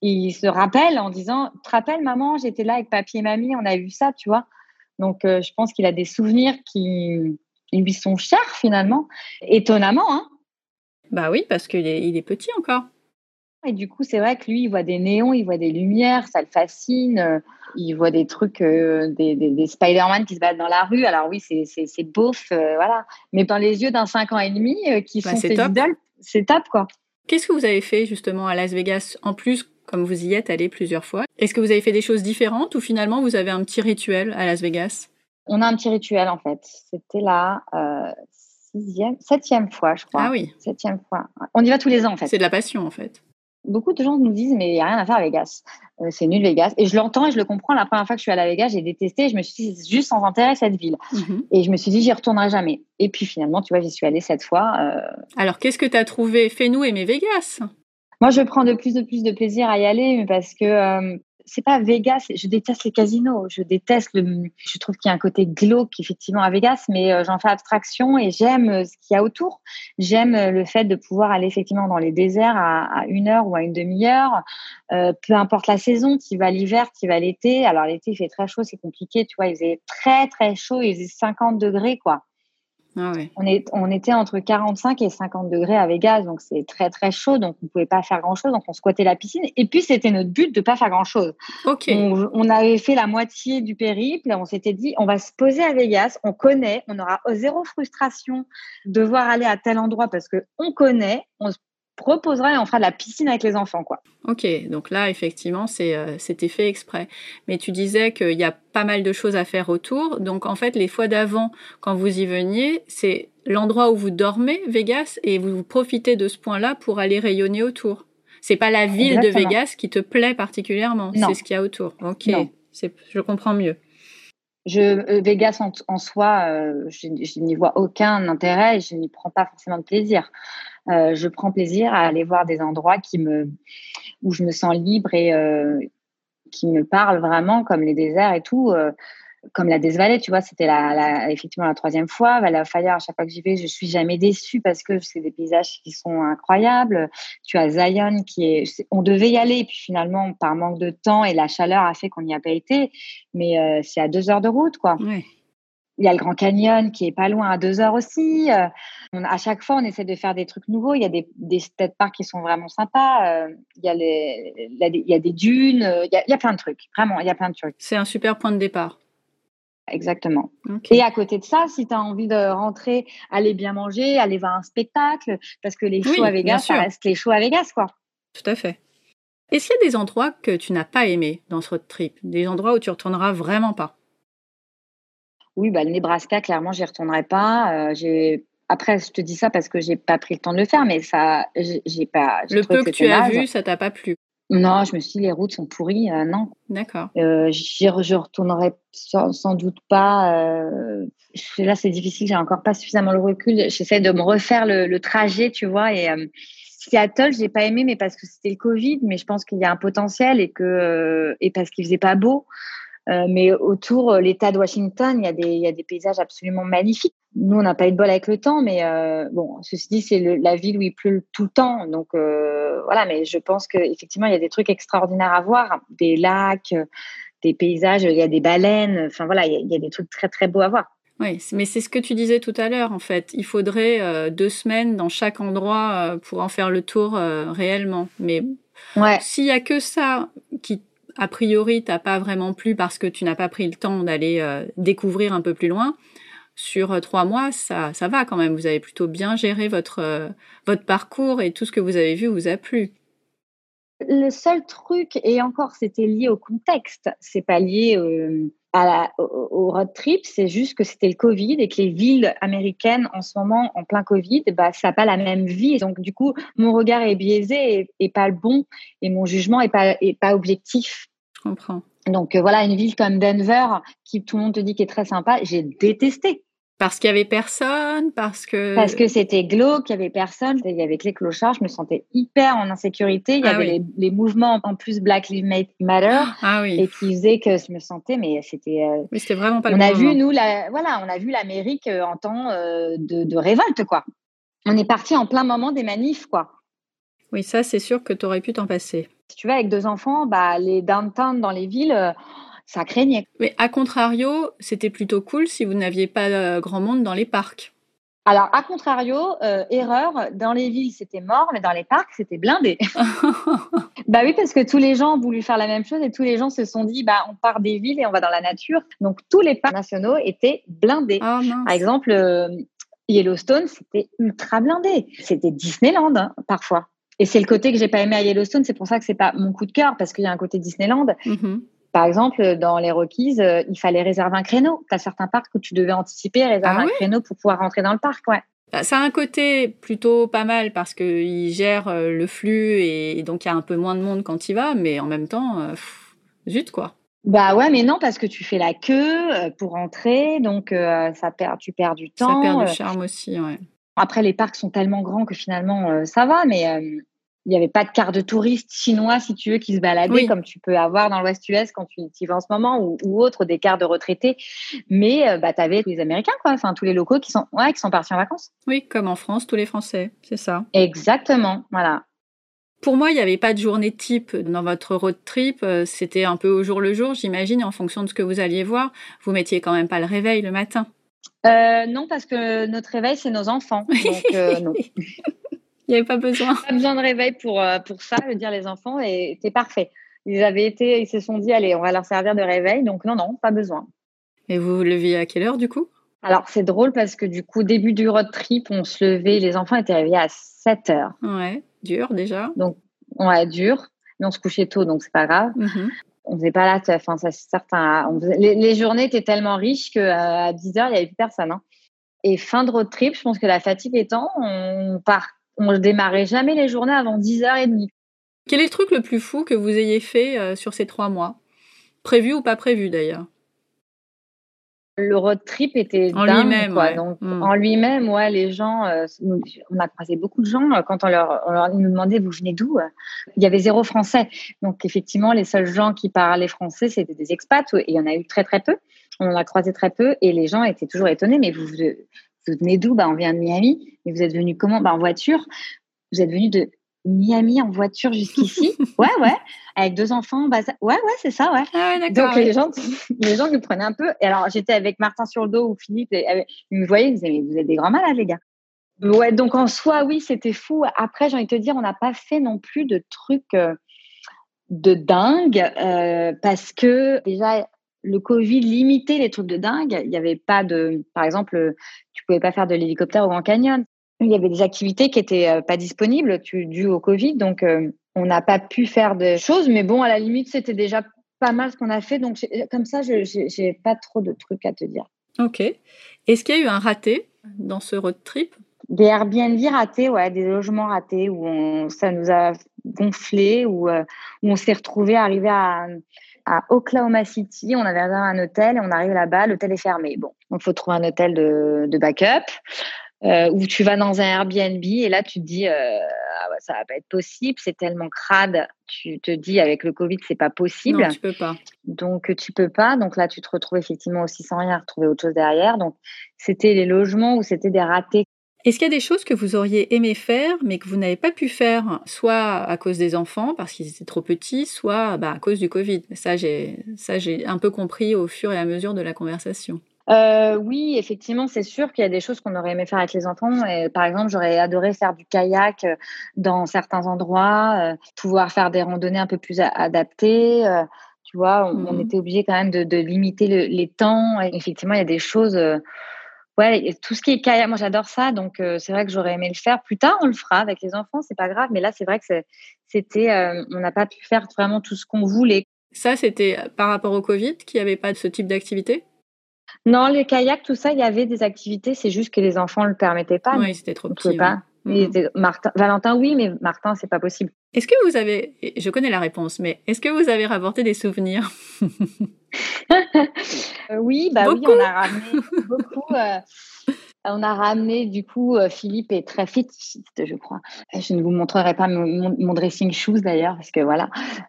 Il se rappelle en disant, te rappelles, maman, j'étais là avec papy et mamie, on a vu ça, tu vois. Donc, euh, je pense qu'il a des souvenirs qui lui sont chers finalement, étonnamment. Hein bah oui, parce qu'il est, il est petit encore. Et du coup, c'est vrai que lui, il voit des néons, il voit des lumières, ça le fascine. Il voit des trucs, euh, des, des, Spider-Man qui se battent dans la rue. Alors oui, c'est beauf, euh, voilà. Mais dans les yeux d'un 5 ans et demi qui bah, sont ses idoles, c'est top, quoi. Qu'est-ce que vous avez fait justement à Las Vegas en plus comme vous y êtes allé plusieurs fois. Est-ce que vous avez fait des choses différentes ou finalement vous avez un petit rituel à Las Vegas? On a un petit rituel en fait. C'était la euh, sixième, septième fois, je crois. Ah oui. Septième fois. On y va tous les ans en fait. C'est de la passion en fait. Beaucoup de gens nous disent mais il n'y a rien à faire à Vegas. Euh, c'est nul Vegas. Et je l'entends et je le comprends. La première fois que je suis allée à Vegas, j'ai détesté. Je me suis dit c'est juste sans intérêt cette ville. Mhm. Et je me suis dit j'y retournerai jamais. Et puis finalement, tu vois, j'y suis allée cette fois. Euh. Alors qu'est-ce que tu as trouvé? Fais-nous aimer Vegas. Moi, je prends de plus en plus de plaisir à y aller, parce que euh, c'est pas Vegas. Je déteste les casinos. Je déteste le. Je trouve qu'il y a un côté glauque effectivement à Vegas, mais euh, j'en fais abstraction et j'aime euh, ce qu'il y a autour. J'aime le fait de pouvoir aller effectivement dans les déserts à, une heure ou à une demi-heure, peu importe la saison. Qui va l'hiver, qui va l'été. Alors l'été il fait très chaud, c'est compliqué. Tu vois, il faisait très très chaud. Il faisait 50 degrés quoi. Ah on, est, on était entre 45 et 50 degrés à Vegas, donc c'est très très chaud, donc on ne pouvait pas faire grand chose, donc on squattait la piscine. Et puis c'était notre but de ne pas faire grand chose. On, avait fait la moitié du périple, on s'était dit on va se poser à Vegas, on connaît, on aura zéro frustration de devoir aller à tel endroit parce que on connaît, on se proposera et on fera de la piscine avec les enfants. quoi. Ok, donc là, effectivement, euh, c'était fait exprès. Mais tu disais qu'il y a pas mal de choses à faire autour. Donc, en fait, les fois d'avant, quand vous y veniez, c'est l'endroit où vous dormez, Vegas, et vous, profitez de ce point-là pour aller rayonner autour. C'est pas la ville de Vegas qui te plaît particulièrement, c'est ce qu'il y a autour. Ok, je comprends mieux. Je, euh, Vegas en, soi, euh, je, je n'y vois aucun intérêt et je n'y prends pas forcément de plaisir. Euh, je prends plaisir à aller voir des endroits qui me, où je me sens libre et euh, qui me parlent vraiment, comme les déserts et tout. Euh, comme la Valley, tu vois, c'était effectivement la troisième fois. Valley of Fire, à chaque fois que j'y vais, je suis jamais déçue parce que c'est des paysages qui sont incroyables. Tu as Zion qui est, on devait y aller, puis finalement, par manque de temps et la chaleur a fait qu'on n'y a pas été. Mais c'est à deux heures de route, quoi. Oui. Il y a le Grand Canyon qui est pas loin à deux heures aussi. Euh, on, à chaque fois, on essaie de faire des trucs nouveaux. Il y a des, des state parks qui sont vraiment sympas. Euh, il, y a les, il y a des dunes. Euh, il y a, il y a plein de trucs. Vraiment, il y a plein de trucs. C'est un super point de départ. Exactement. Et à côté de ça, si tu as envie de rentrer, aller bien manger, aller voir un spectacle, parce que les shows à Vegas, ça reste les shows à Vegas, quoi. Tout à fait. Est-ce qu'il y a des endroits que tu n'as pas aimés dans ce road trip? Des endroits où tu retourneras vraiment pas? Oui, bah, le Nebraska, clairement, j'y retournerai pas. Euh, après, je te dis ça parce que j'ai pas pris le temps de le faire, mais ça, j'ai pas. Le peu que, tu as vu, ça t'a pas plu? Non, je me suis dit les routes sont pourries, euh, non. D'accord. Euh, je retournerai sans, doute pas. là, c'est difficile, j'ai encore pas suffisamment le recul. J'essaie de me refaire le, trajet, tu vois, et. Seattle, j'ai pas aimé, mais parce que c'était le Covid, mais je pense qu'il y a un potentiel et que et parce qu'il faisait pas beau. Euh, mais autour, euh, l'État de Washington, il y, a des, il y a des paysages absolument magnifiques. Nous, on n'a pas eu de bol avec le temps, mais euh, bon, ceci dit, c'est la ville où il pleut tout le temps. Donc euh, voilà, mais je pense qu'effectivement, il y a des trucs extraordinaires à voir, des lacs, des paysages, il y a des baleines. Enfin voilà, il y, a, il y a des trucs très très beaux à voir. Oui, mais c'est ce que tu disais tout à l'heure, en fait. Il faudrait deux semaines dans chaque endroit pour en faire le tour réellement. Mais ouais. s'il y a que ça qui a priori t'as pas vraiment plu parce que tu n'as pas pris le temps d'aller euh, découvrir un peu plus loin, sur euh, trois mois, ça, ça va quand même. Vous avez plutôt bien géré votre, euh, votre parcours et tout ce que vous avez vu vous a plu. Le seul truc, et encore c'était lié au contexte, c'est pas lié au, road trip, c'est juste que c'était le Covid et que les villes américaines en ce moment, en plein Covid, bah, ça n'a pas la même vie. Donc, du coup, mon regard est biaisé et, pas le bon et mon jugement est pas, est pas objectif. Je comprends. Donc, euh, voilà, une ville comme Denver, qui tout le monde te dit qu'est très sympa, j'ai détesté. Parce qu'il y avait personne, parce que parce que c'était glauque, il y avait personne, il y avait que les clochards, je me sentais hyper en insécurité. Il y ah avait les, mouvements en plus Black Lives Matter ah oui. et qui faisaient que je me sentais, mais c'était. Euh, oui, c'était vraiment pas. On a vu nous la, voilà, on a vu l'Amérique euh, en temps euh, de, de, révolte quoi. On est parti en plein moment des manifs quoi. Oui, ça c'est sûr que tu aurais pu t'en passer. Si tu vas avec deux enfants, bah les downtown dans les villes ça craignait. Mais à contrario, c'était plutôt cool si vous n'aviez pas euh, grand monde dans les parcs. Alors, à contrario, euh, erreur, dans les villes, c'était mort, mais dans les parcs, c'était blindé. bah oui, parce que tous les gens ont voulu faire la même chose et tous les gens se sont dit, bah, on part des villes et on va dans la nature. Donc, tous les parcs nationaux étaient blindés. Ah, Par exemple, euh, Yellowstone, c'était ultra blindé. C'était Disneyland, hein, parfois. Et c'est le côté que j'ai pas aimé à Yellowstone, c'est pour ça que c'est pas mon coup de cœur, parce qu'il y a un côté Disneyland. Mm-hmm. Par exemple, dans les requises, euh, il fallait réserver un créneau. Tu as certains parcs où tu devais anticiper, réserver ah un créneau pour pouvoir rentrer dans le parc. Ouais. Bah, ça a un côté plutôt pas mal parce qu'il gère euh, le flux et, donc il y a un peu moins de monde quand il va, mais en même temps, euh, zut quoi. Bah ouais, mais non, parce que tu fais la queue pour rentrer, donc ça perd, tu perds du temps. Ça perd du charme aussi, ouais. Après, les parcs sont tellement grands que finalement, ça va, mais il n'y avait pas de carte de touriste chinois, si tu veux, qui se baladait comme tu peux avoir dans l'Ouest US quand tu y vas en ce moment ou, ou autre, des cartes de retraités. Mais euh, bah, tu avais tous les Américains, quoi, enfin tous les locaux qui sont, ouais, qui sont partis en vacances. Oui, comme en France, tous les Français, c'est ça. Exactement, voilà. Pour moi, il n'y avait pas de journée type dans votre road trip. Euh, c'était un peu au jour le jour, j'imagine, en fonction de ce que vous alliez voir. Vous mettiez quand même pas le réveil le matin. Euh, non, parce que notre réveil, c'est nos enfants. Donc, euh, non. Il n'y avait pas besoin. Pas besoin de réveil pour, pour ça, le dire les enfants, et c'est parfait. Ils avaient été, ils se sont dit, allez, on va leur servir de réveil. Donc, non, non, pas besoin. Et vous vous leviez à quelle heure, du coup? Alors, c'est drôle parce que du coup, début du road trip, on se levait, les enfants étaient réveillés à 7 heures. Ouais, dur déjà. Donc, ouais, dur. Mais on se couchait tôt, donc c'est pas grave. Mm-hmm. On faisait pas la teuf, hein, ça c'est certain. les, journées étaient tellement riches qu'à 10 heures, il n'y avait plus personne. Hein. Et fin de road trip, je pense que la fatigue étant, on part, on démarrait jamais les journées avant 10h30. Quel est le truc le plus fou que vous ayez fait euh, sur ces trois mois? Prévu ou pas prévu d'ailleurs? Le road trip était en lui-même. Donc, hmm. en lui-même, ouais, les gens, euh, on a croisé beaucoup de gens euh, quand on leur, nous demandait vous venez d'où Il y avait zéro français. Donc, effectivement, les seuls gens qui parlaient français, c'était des expats et il y en a eu très, très peu. On en a croisé très peu et les gens étaient toujours étonnés. Mais vous, vous venez d'où? Bah, On vient de Miami. Et vous êtes venu comment? Bah, En voiture. Vous êtes venu de Miami en voiture jusqu'ici? ouais, ouais. Avec deux enfants. Bah, ouais, ouais, c'est ça, ouais. Ah Donc, les, gens, les gens nous prenaient un peu. Et alors, j'étais avec Martin sur le dos ou Philippe. Et, ils me voyaient, ils disaient, vous êtes des grands malades, les gars. Ouais, donc en soi, oui, c'était fou. Après, j'ai envie de te dire, on n'a pas fait non plus de trucs euh, de dingue euh, parce que déjà, le Covid limitait les trucs de dingue. Il n'y avait pas de, par exemple, tu pouvais pas faire de l'hélicoptère au Grand Canyon il y avait des activités qui étaient euh, pas disponibles dues au Covid, donc euh, on n'a pas pu faire de choses. Mais bon, à la limite, c'était déjà pas mal ce qu'on a fait. Donc comme ça, je n'ai pas trop de trucs à te dire. Ok. Est-ce qu'il y a eu un raté dans ce road trip? Des Airbnb ratés, ouais, des logements ratés où on, ça nous a gonflé, où, euh, où on s'est retrouvé arrivé à, à Oklahoma City. On avait un hôtel et on arrive là-bas, l'hôtel est fermé. Bon, donc il faut trouver un hôtel de, de backup. Euh, où tu vas dans un Airbnb et là tu te dis euh, ah ça va pas être possible, c'est tellement crade. Tu te dis avec le Covid c'est pas possible. Non, tu peux pas. Donc tu peux pas. Donc là tu te retrouves effectivement aussi sans rien, retrouver autre chose derrière. Donc c'était les logements où c'était des ratés. Est-ce qu'il y a des choses que vous auriez aimé faire mais que vous n'avez pas pu faire, soit à cause des enfants parce qu'ils étaient trop petits, soit bah, à cause du Covid? Ça j'ai un peu compris au fur et à mesure de la conversation. Euh, oui, effectivement, c'est sûr qu'il y a des choses qu'on aurait aimé faire avec les enfants. Et, par exemple, j'aurais adoré faire du kayak euh, dans certains endroits, euh, pouvoir faire des randonnées un peu plus adaptées. tu vois, on, mmh était obligé quand même de, de limiter les temps. Et effectivement, il y a des choses. Ouais, tout ce qui est kayak, moi j'adore ça, donc c'est vrai que j'aurais aimé le faire. Plus tard, on le fera avec les enfants, c'est pas grave. Mais là, c'est vrai que c'était, on n'a pas pu faire vraiment tout ce qu'on voulait. Ça, c'était par rapport au Covid, qu'il n'y avait pas de ce type d'activité? Non, les kayaks, tout ça, il y avait des activités, c'est juste que les enfants ne le permettaient pas. Oui, c'était trop petit. Pas. Mhm. Martin, Valentin, oui, mais Martin, c'est pas possible. Est-ce que vous avez, je connais la réponse, mais est-ce que vous avez rapporté des souvenirs euh, Oui, bah oui, on a ramené beaucoup. Euh, on a ramené, du coup, euh, Philippe est très fétichiste, je crois. Je ne vous montrerai pas mon, dressing shoes d'ailleurs, parce que voilà.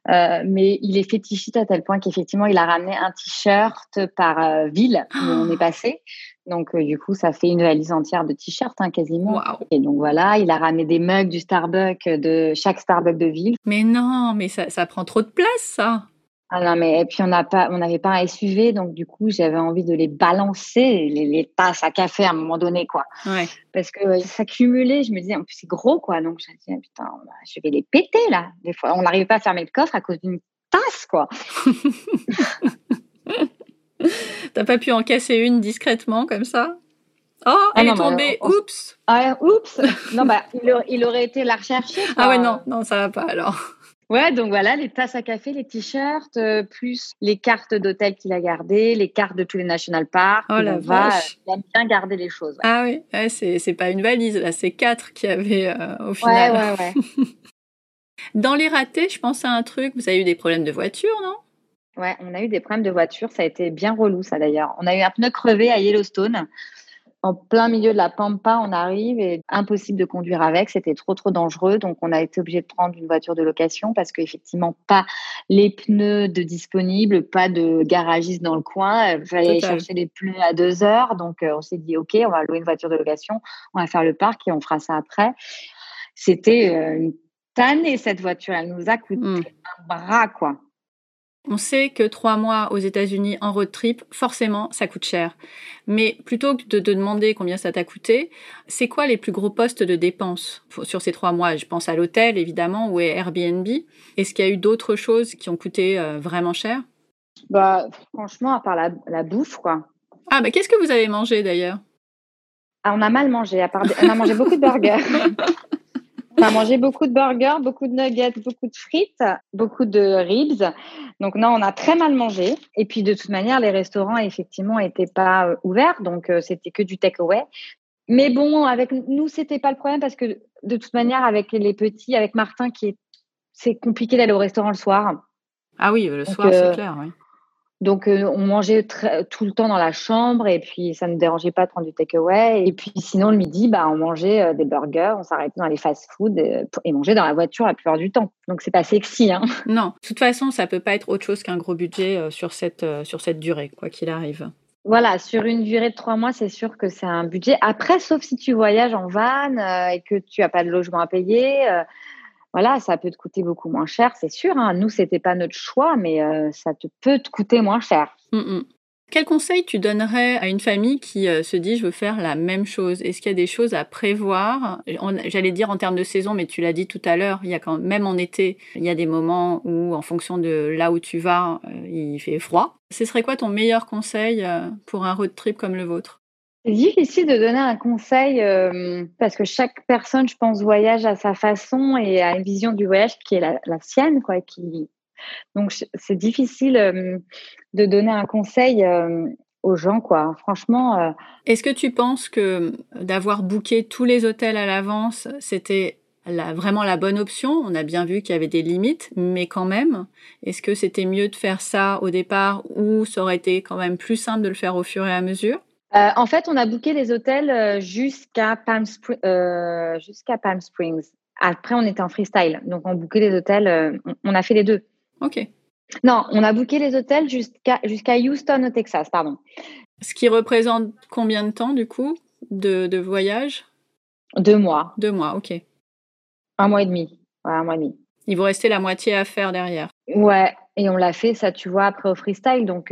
Euh, mais il est fétichiste à tel point qu'effectivement, il a ramené un t-shirt par ville où on est passé. Donc, du coup, ça fait une valise entière de t-shirts, hein, quasiment. Et donc, voilà, il a ramené des mugs du Starbucks, de chaque Starbucks de ville. Mais non, mais ça, ça prend trop de place, ça. Ah non, mais et puis on n'avait pas un SUV, donc du coup j'avais envie de les balancer, les, les, tasses à café à un moment donné, quoi. Ouais. Parce que ça cumulait, je me disais, en plus c'est gros, quoi. Donc je me disais, putain, je vais les péter là. Des fois, on n'arrivait pas à fermer le coffre à cause d'une tasse, quoi. T'as pas pu en casser une discrètement comme ça? Oh, ah elle est tombée. oups. Ah, oups. non, bah, il, il, aurait été la rechercher. Ah ouais, non, non, ça va pas alors. Ouais, donc voilà, les tasses à café, les t-shirts, euh, plus les cartes d'hôtel qu'il a gardées, les cartes de tous les national parks. Oh la vache. il aime bien garder les choses. Ah oui, ouais, c'est pas une valise, là, c'est quatre qu'il y avait euh, au final. Ouais, ouais, ouais. Dans les ratés, je pense à un truc, vous avez eu des problèmes de voiture, non? Ouais, on a eu des problèmes de voiture, ça a été bien relou ça d'ailleurs. On a eu un pneu crevé à Yellowstone. en plein milieu de la pampa, on arrive et impossible de conduire avec. C'était trop, trop dangereux. Donc, on a été obligé de prendre une voiture de location parce qu'effectivement, pas les pneus de disponibles, pas de garagiste dans le coin. Il fallait chercher les pneus à deux heures. Donc, on s'est dit, OK, on va louer une voiture de location, on va faire le parc et on fera ça après. C'était une tannée, cette voiture. Elle nous a coûté mmh. un bras, quoi. On sait que trois mois aux États-Unis en road trip, forcément, ça coûte cher. Mais plutôt que de te demander combien ça t'a coûté, c'est quoi les plus gros postes de dépenses sur ces trois mois? Je pense à l'hôtel, évidemment, ou à Airbnb. Est-ce qu'il y a eu d'autres choses qui ont coûté euh, vraiment cher? Bah, franchement, à part la, bouffe, quoi. Ah, bah, qu'est-ce que vous avez mangé d'ailleurs? Ah, On a mal mangé. À part On a mangé beaucoup de burgers. On a mangé beaucoup de burgers, beaucoup de nuggets, beaucoup de frites, beaucoup de ribs. Donc non, on a très mal mangé. Et puis de toute manière, les restaurants effectivement n'étaient pas euh, ouverts, donc euh, c'était que du takeaway. Mais bon, avec nous, c'était pas le problème parce que de toute manière, avec les petits, avec Martin, qui est, c'est compliqué d'aller au restaurant le soir. Ah oui, le soir, c'est euh, clair. Oui. Donc, euh, on mangeait tout le temps dans la chambre et puis ça ne dérangeait pas de prendre du takeaway. Et puis, sinon, le midi, bah, on mangeait euh, des burgers, on s'arrêtait dans les fast-food et, et mangeait dans la voiture la plupart du temps. Donc, c'est pas sexy. Hein. Non, de toute façon, ça peut pas être autre chose qu'un gros budget euh, sur, cette, sur cette durée, quoi qu'il arrive. Voilà, sur une durée de trois mois, c'est sûr que c'est un budget. Après, sauf si tu voyages en van et que tu as pas de logement à payer voilà, ça peut te coûter beaucoup moins cher, c'est sûr. Hein. Nous, c'était pas notre choix, mais euh, ça te peut te coûter moins cher. Mmh, mmh. Quel conseil tu donnerais à une famille qui euh, se dit je veux faire la même chose Est-ce qu'il y a des choses à prévoir? J'allais dire en termes de saison, mais tu l'as dit tout à l'heure, il y a quand même en été, il y a des moments où, en fonction de là où tu vas, euh, il fait froid. Ce serait quoi ton meilleur conseil pour un road trip comme le vôtre? C'est difficile de donner un conseil euh, parce que chaque personne, je pense, voyage à sa façon et a une vision du voyage qui est la, sienne, quoi. Donc, c'est difficile euh, de donner un conseil euh, aux gens, quoi. Franchement. Est-ce que tu penses que d'avoir booké tous les hôtels à l'avance, c'était vraiment la bonne option? On a bien vu qu'il y avait des limites, mais quand même, est-ce que c'était mieux de faire ça au départ ou ça aurait été quand même plus simple de le faire au fur et à mesure? Euh, en fait, on a booké les hôtels euh, jusqu'à Palm, euh, jusqu'à Palm Springs. Après, on était en freestyle. Donc, on booké les hôtels. on a fait les deux. OK. Non, on a booké les hôtels jusqu'à Houston, au Texas, pardon. Ce qui représente combien de temps, du coup, de, de voyage? Deux mois. Deux mois, OK. Un mois et demi. Ouais, un mois et demi. Il vous restait la moitié à faire derrière. Ouais, et on l'a fait, ça, tu vois, après au freestyle. Donc,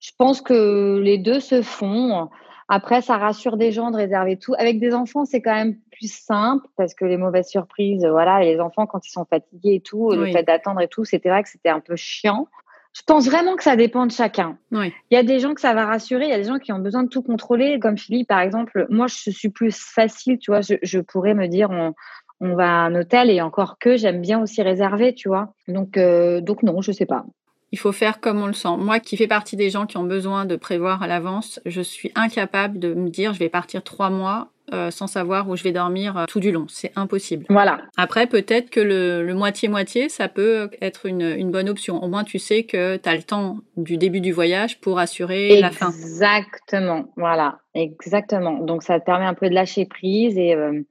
je pense que les deux se font. Après, ça rassure des gens de réserver tout. Avec des enfants, c'est quand même plus simple parce que les mauvaises surprises, voilà, les enfants, quand ils sont fatigués et tout, le fait d'attendre et tout, c'était vrai que c'était un peu chiant. Je pense vraiment que ça dépend de chacun. Il y a des gens que ça va rassurer, il y a des gens qui ont besoin de tout contrôler. Comme Philippe, par exemple, moi, je suis plus facile, tu vois, je, pourrais me dire, on, on, va à un hôtel et encore que j'aime bien aussi réserver, tu vois. Donc, euh, donc non, je sais pas. Il faut faire comme on le sent. Moi qui fais partie des gens qui ont besoin de prévoir à l'avance, je suis incapable de me dire je vais partir trois mois euh, sans savoir où je vais dormir euh, tout du long. C'est impossible. Voilà. Après, peut-être que le moitié-moitié, ça peut être une, une, bonne option. Au moins, tu sais que tu as le temps du début du voyage pour assurer la fin. Exactement. Voilà. Exactement. Donc, ça te permet un peu de lâcher prise et, euh,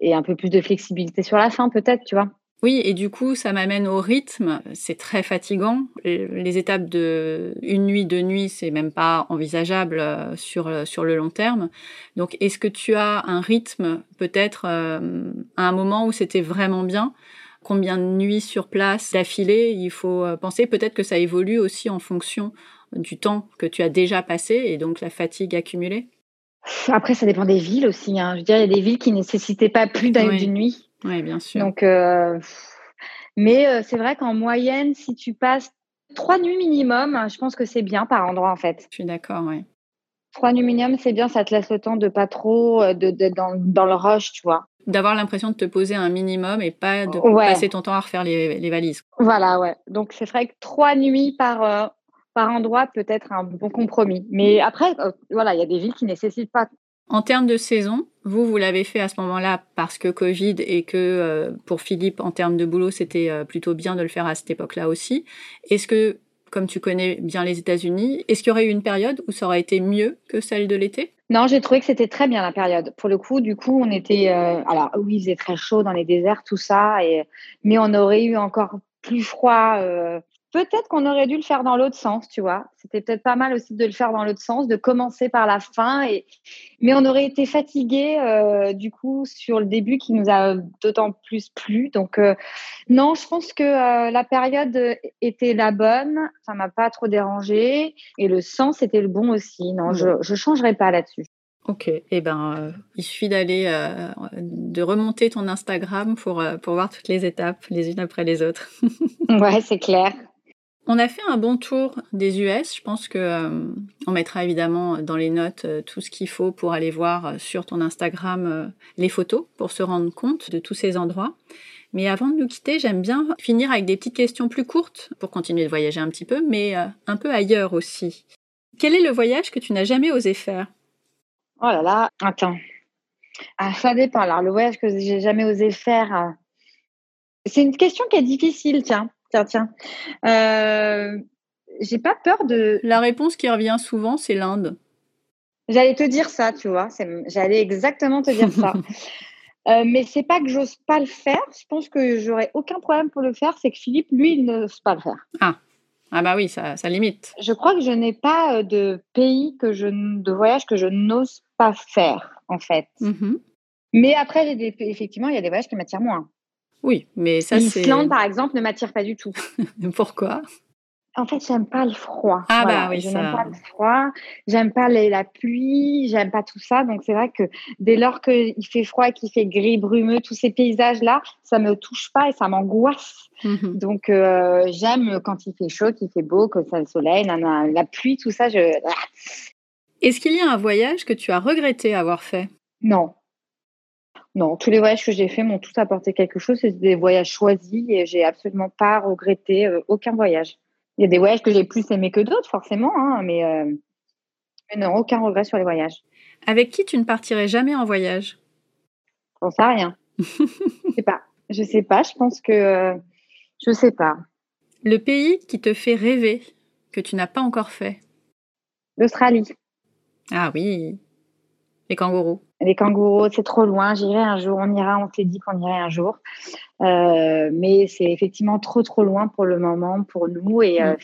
et un peu plus de flexibilité sur la fin, peut-être, tu vois. Oui, et du coup, ça m'amène au rythme. C'est très fatigant. Les étapes de une nuit, deux nuits, c'est même pas envisageable euh, sur euh, sur le long terme. Donc, est-ce que tu as un rythme, peut-être euh, à un moment où c'était vraiment bien? Combien de nuits sur place d'affilée il faut penser? Peut-être que ça évolue aussi en fonction du temps que tu as déjà passé et donc la fatigue accumulée. Après, ça dépend des villes aussi. Hein. Je veux dire, il y a des villes qui nécessitaient pas plus d'une nuit. Oui, bien sûr. Donc, euh, mais euh, c'est vrai qu'en moyenne, si tu passes trois nuits minimum, je pense que c'est bien par endroit en fait. Je suis d'accord, oui. Trois nuits minimum, c'est bien, ça te laisse le temps de pas trop euh, de, dans, le rush, tu vois. D'avoir l'impression de te poser un minimum et pas de passer ton temps à refaire les, valises. Voilà, ouais. Donc c'est vrai que trois nuits par, par endroit peut être un bon compromis. Mais après, voilà, il y a des villes qui nécessitent pas en termes de saison, vous, vous l'avez fait à ce moment-là parce que Covid et que euh, pour Philippe, en termes de boulot, c'était euh, plutôt bien de le faire à cette époque-là aussi. Est-ce que comme tu connais bien les États-Unis, est-ce qu'il y aurait eu une période où ça aurait été mieux que celle de l'été? Non, j'ai trouvé que c'était très bien la période. Pour le coup, du coup, on était. Euh, alors, oui, il faisait très chaud dans les déserts, tout ça, et, mais on aurait eu encore plus froid euh, Peut-être qu'on aurait dû le faire dans l'autre sens, tu vois. C'était peut-être pas mal aussi de le faire dans l'autre sens, de commencer par la fin. Et... Mais on aurait été fatigué euh, du coup sur le début qui nous a d'autant plus plu. Donc euh, non, je pense que euh, la période était la bonne. Ça m'a pas trop dérangé et le sens était le bon aussi. Non, je je changerai pas là-dessus. Ok, et eh ben il suffit d'aller de remonter ton Instagram pour pour voir toutes les étapes les unes après les autres. ouais, c'est clair. On a fait un bon tour des US. Je pense que euh, on mettra évidemment dans les notes euh, tout ce qu'il faut pour aller voir euh, sur ton Instagram les photos pour se rendre compte de tous ces endroits. Mais avant de nous quitter, j'aime bien finir avec des petites questions plus courtes pour continuer de voyager un petit peu, mais un peu ailleurs aussi. Quel est le voyage que tu n'as jamais osé faire? Oh là là, attends. Ah, ça dépend. Alors, le voyage que j'ai jamais osé faire, c'est une question qui est difficile, tiens. Tiens, tiens. Euh, j'ai pas peur de. La réponse qui revient souvent, c'est l'Inde. J'allais te dire ça, tu vois. J'allais exactement te dire ça. euh, mais c'est pas que j'ose pas le faire. Je pense que j'aurais aucun problème pour le faire. C'est que Philippe, lui, il n'ose pas le faire. Ah. Ah bah oui, ça, ça limite. Je crois que je n'ai pas euh, de pays que je, de voyage que je n'ose pas faire, en fait. Mm-hmm. Mais après, des, effectivement, il y a des voyages qui m'attirent moins. Oui, mais ça c'est. L'Islande, par exemple, ne m'attire pas du tout. Pourquoi? En fait, j'aime pas le froid. Ah bah oui, je n'aime pas le froid. J'aime pas la pluie. J'aime pas tout ça. Donc c'est vrai que dès lors qu'il fait froid, qu'il fait gris, brumeux, tous ces paysages-là, ça me touche pas et ça m'angoisse. Mhm. Donc euh, j'aime quand il fait chaud, qu'il fait beau, que ça le soleil, la pluie, tout ça. Je... Est-ce qu'il y a un voyage que tu as regretté avoir fait? Non. Non, tous les voyages que j'ai faits m'ont tous apporté quelque chose. C'est des voyages choisis et j'ai absolument pas regretté euh, aucun voyage. Il y a des voyages que j'ai plus aimés que d'autres, forcément, hein, mais, euh, mais, non, aucun regret sur les voyages. Avec qui tu ne partirais jamais en voyage? J'en sais rien. je sais pas. Je sais pas. Je pense que euh, je sais pas. Le pays qui te fait rêver que tu n'as pas encore fait? L'Australie. Ah oui. Les kangourous. Les kangourous, c'est trop loin. J'irai un jour. On ira. On s'est dit qu'on irait un jour. Euh, mais c'est effectivement trop, trop loin pour le moment pour nous. Et euh,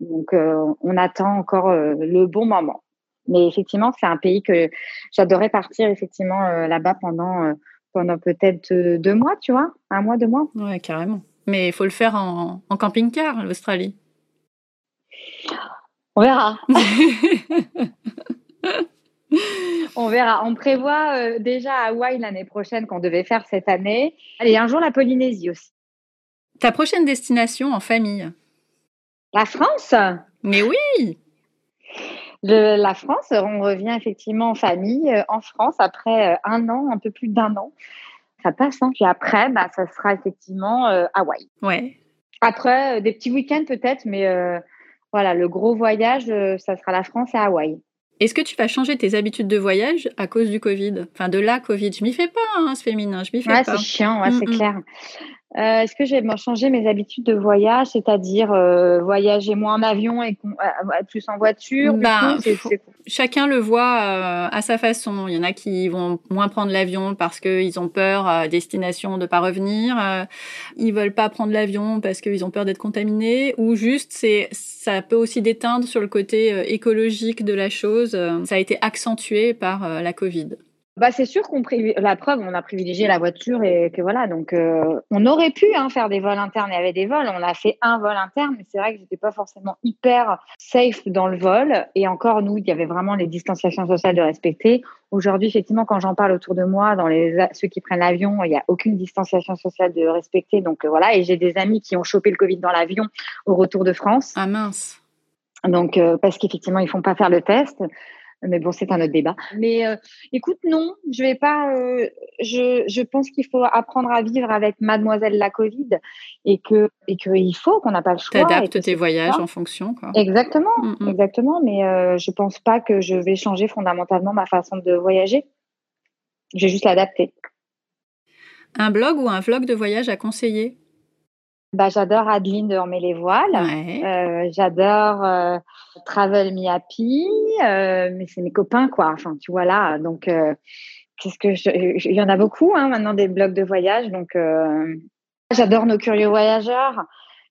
mm. donc, euh, on attend encore le bon moment. Mais effectivement, c'est un pays que j'adorais partir effectivement là-bas pendant, pendant peut-être deux mois, tu vois. Un mois, deux mois. Ouais, carrément. Mais il faut le faire en, en camping-car, l'Australie. On verra. On verra. On prévoit euh, déjà Hawaï l'année prochaine qu'on devait faire cette année. Allez, un jour la Polynésie aussi. Ta prochaine destination en famille? La France? Mais oui La France, on revient effectivement en famille euh, en France après euh, un an, un peu plus d'un an. Ça passe, hein. Puis après, bah, ça sera effectivement Hawaï. Ouais. Après, des petits week-ends peut-être, mais voilà, le gros voyage, ça sera la France et Hawaï. Est-ce que tu vas changer tes habitudes de voyage à cause du Covid? Enfin, de la Covid. Je m'y fais pas, hein, ce féminin. Je m'y fais pas. c'est chiant, c'est clair. Euh, est-ce que je vais changer mes habitudes de voyage, c'est-à-dire euh, voyager moins en avion et euh, plus en voiture ben, Chacun le voit à sa façon. Il y en a qui vont moins prendre l'avion parce qu'ils ont peur à destination de pas revenir. ils veulent pas prendre l'avion parce qu'ils ont peur d'être contaminés. Ou juste, c'est ça peut aussi déteindre sur le côté écologique de la chose. Ça a été accentué par la Covid. Bah, c'est sûr qu'on la preuve, on a privilégié la voiture et que voilà, donc euh, on aurait pu hein, faire des vols internes. Il y avait des vols, on a fait un vol interne, mais c'est vrai que j'étais pas forcément hyper safe dans le vol. Et encore, nous, il y avait vraiment les distanciations sociales de respecter. Aujourd'hui, effectivement, quand j'en parle autour de moi, dans les ceux qui prennent l'avion, il n'y a aucune distanciation sociale de respecter. Donc euh, voilà, et j'ai des amis qui ont chopé le Covid dans l'avion au retour de France. Ah mince. Donc, euh, parce qu'effectivement, ils font pas faire le test. Mais bon, c'est un autre débat. Mais euh, écoute, non, je vais pas. Euh, je, je pense qu'il faut apprendre à vivre avec Mademoiselle la Covid et que et qu'il faut qu'on n'a pas le choix. T'adaptes tes voyages en fonction. Quoi. Exactement, mm, mm. exactement. Mais euh, je pense pas que je vais changer fondamentalement ma façon de voyager. Je vais juste l'adapter. Un blog ou un vlog de voyage à conseiller? Bah, J'adore Adeline de Ormer les voiles. Euh, j'adore euh, Travel Me Happy. Euh, mais c'est mes copains, quoi. Enfin, tu vois là. Donc, qu'est-ce que il y en a beaucoup hein, maintenant des blogs de voyage. Donc, j'adore nos curieux voyageurs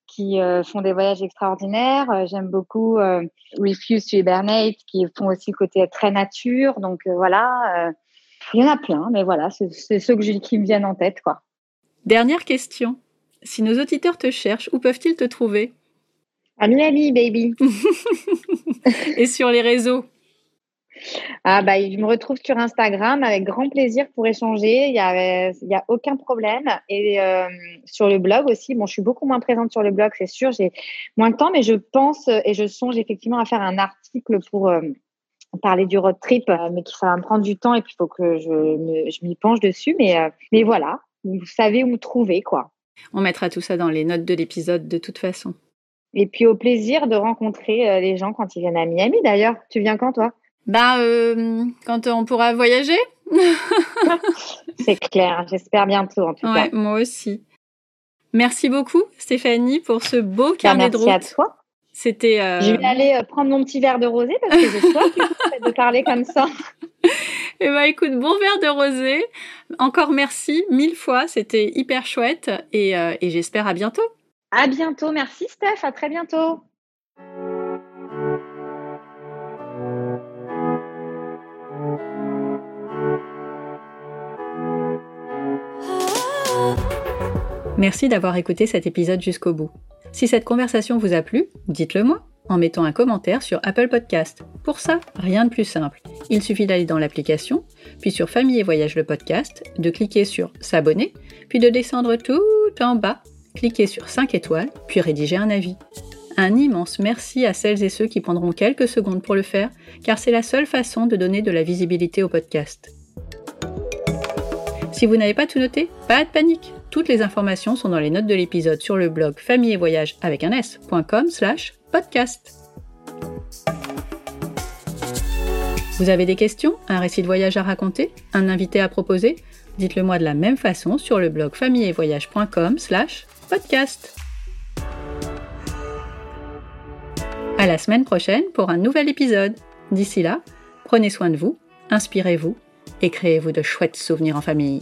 qui font des voyages extraordinaires. J'aime beaucoup Refuse to Hibernate qui font aussi le côté très nature. Donc, voilà. il y en a plein, mais voilà, c'est ceux que qui me viennent en tête, quoi. Dernière question. Si nos auditeurs te cherchent, où peuvent-ils te trouver? À Miami, baby. Et sur les réseaux? Ah bah, je me retrouve sur Instagram avec grand plaisir pour échanger. Il n'y a, y a aucun problème. Et euh, sur le blog aussi, bon, je suis beaucoup moins présente sur le blog, c'est sûr. J'ai moins de temps, mais je pense et je songe effectivement à faire un article pour euh, parler du road trip, euh, mais qui ça va me prendre du temps et puis il faut que je, je m'y penche dessus. Mais, mais voilà, vous savez où me trouver, quoi. On mettra tout ça dans les notes de l'épisode de toute façon. Et puis au plaisir de rencontrer euh, les gens quand ils viennent à Miami d'ailleurs. Tu viens quand toi? Ben euh, quand on pourra voyager. C'est clair, j'espère bientôt en tout ouais, Moi aussi. Merci beaucoup Stéphanie pour ce beau bah, carnet de route. Merci à toi. C'était. Euh, Je vais aller prendre mon petit verre de rosé parce que je soif de parler comme ça. Eh ben écoute, bon verre de rosé. Encore merci mille fois, c'était hyper chouette et, euh, et j'espère à bientôt. À bientôt, merci Steph, à très bientôt. Merci d'avoir écouté cet épisode jusqu'au bout. Si cette conversation vous a plu, dites-le moi en mettant un commentaire sur Apple Podcast. Pour ça, rien de plus simple. Il suffit d'aller dans l'application, puis sur Famille et Voyage le podcast, de cliquer sur S'abonner, puis de descendre tout en bas, cliquer sur 5 étoiles, puis rédiger un avis. Un immense merci à celles et ceux qui prendront quelques secondes pour le faire, car c'est la seule façon de donner de la visibilité au podcast. Si vous n'avez pas tout noté, pas de panique. Toutes les informations sont dans les notes de l'épisode sur le blog famille et voyage avec un s.com slash podcast. Vous avez des questions Un récit de voyage à raconter Un invité à proposer? Dites-le moi de la même façon sur le blog familleetvoyage.com slash podcast. À la semaine prochaine pour un nouvel épisode. D'ici là, prenez soin de vous, inspirez-vous et créez-vous de chouettes souvenirs en famille.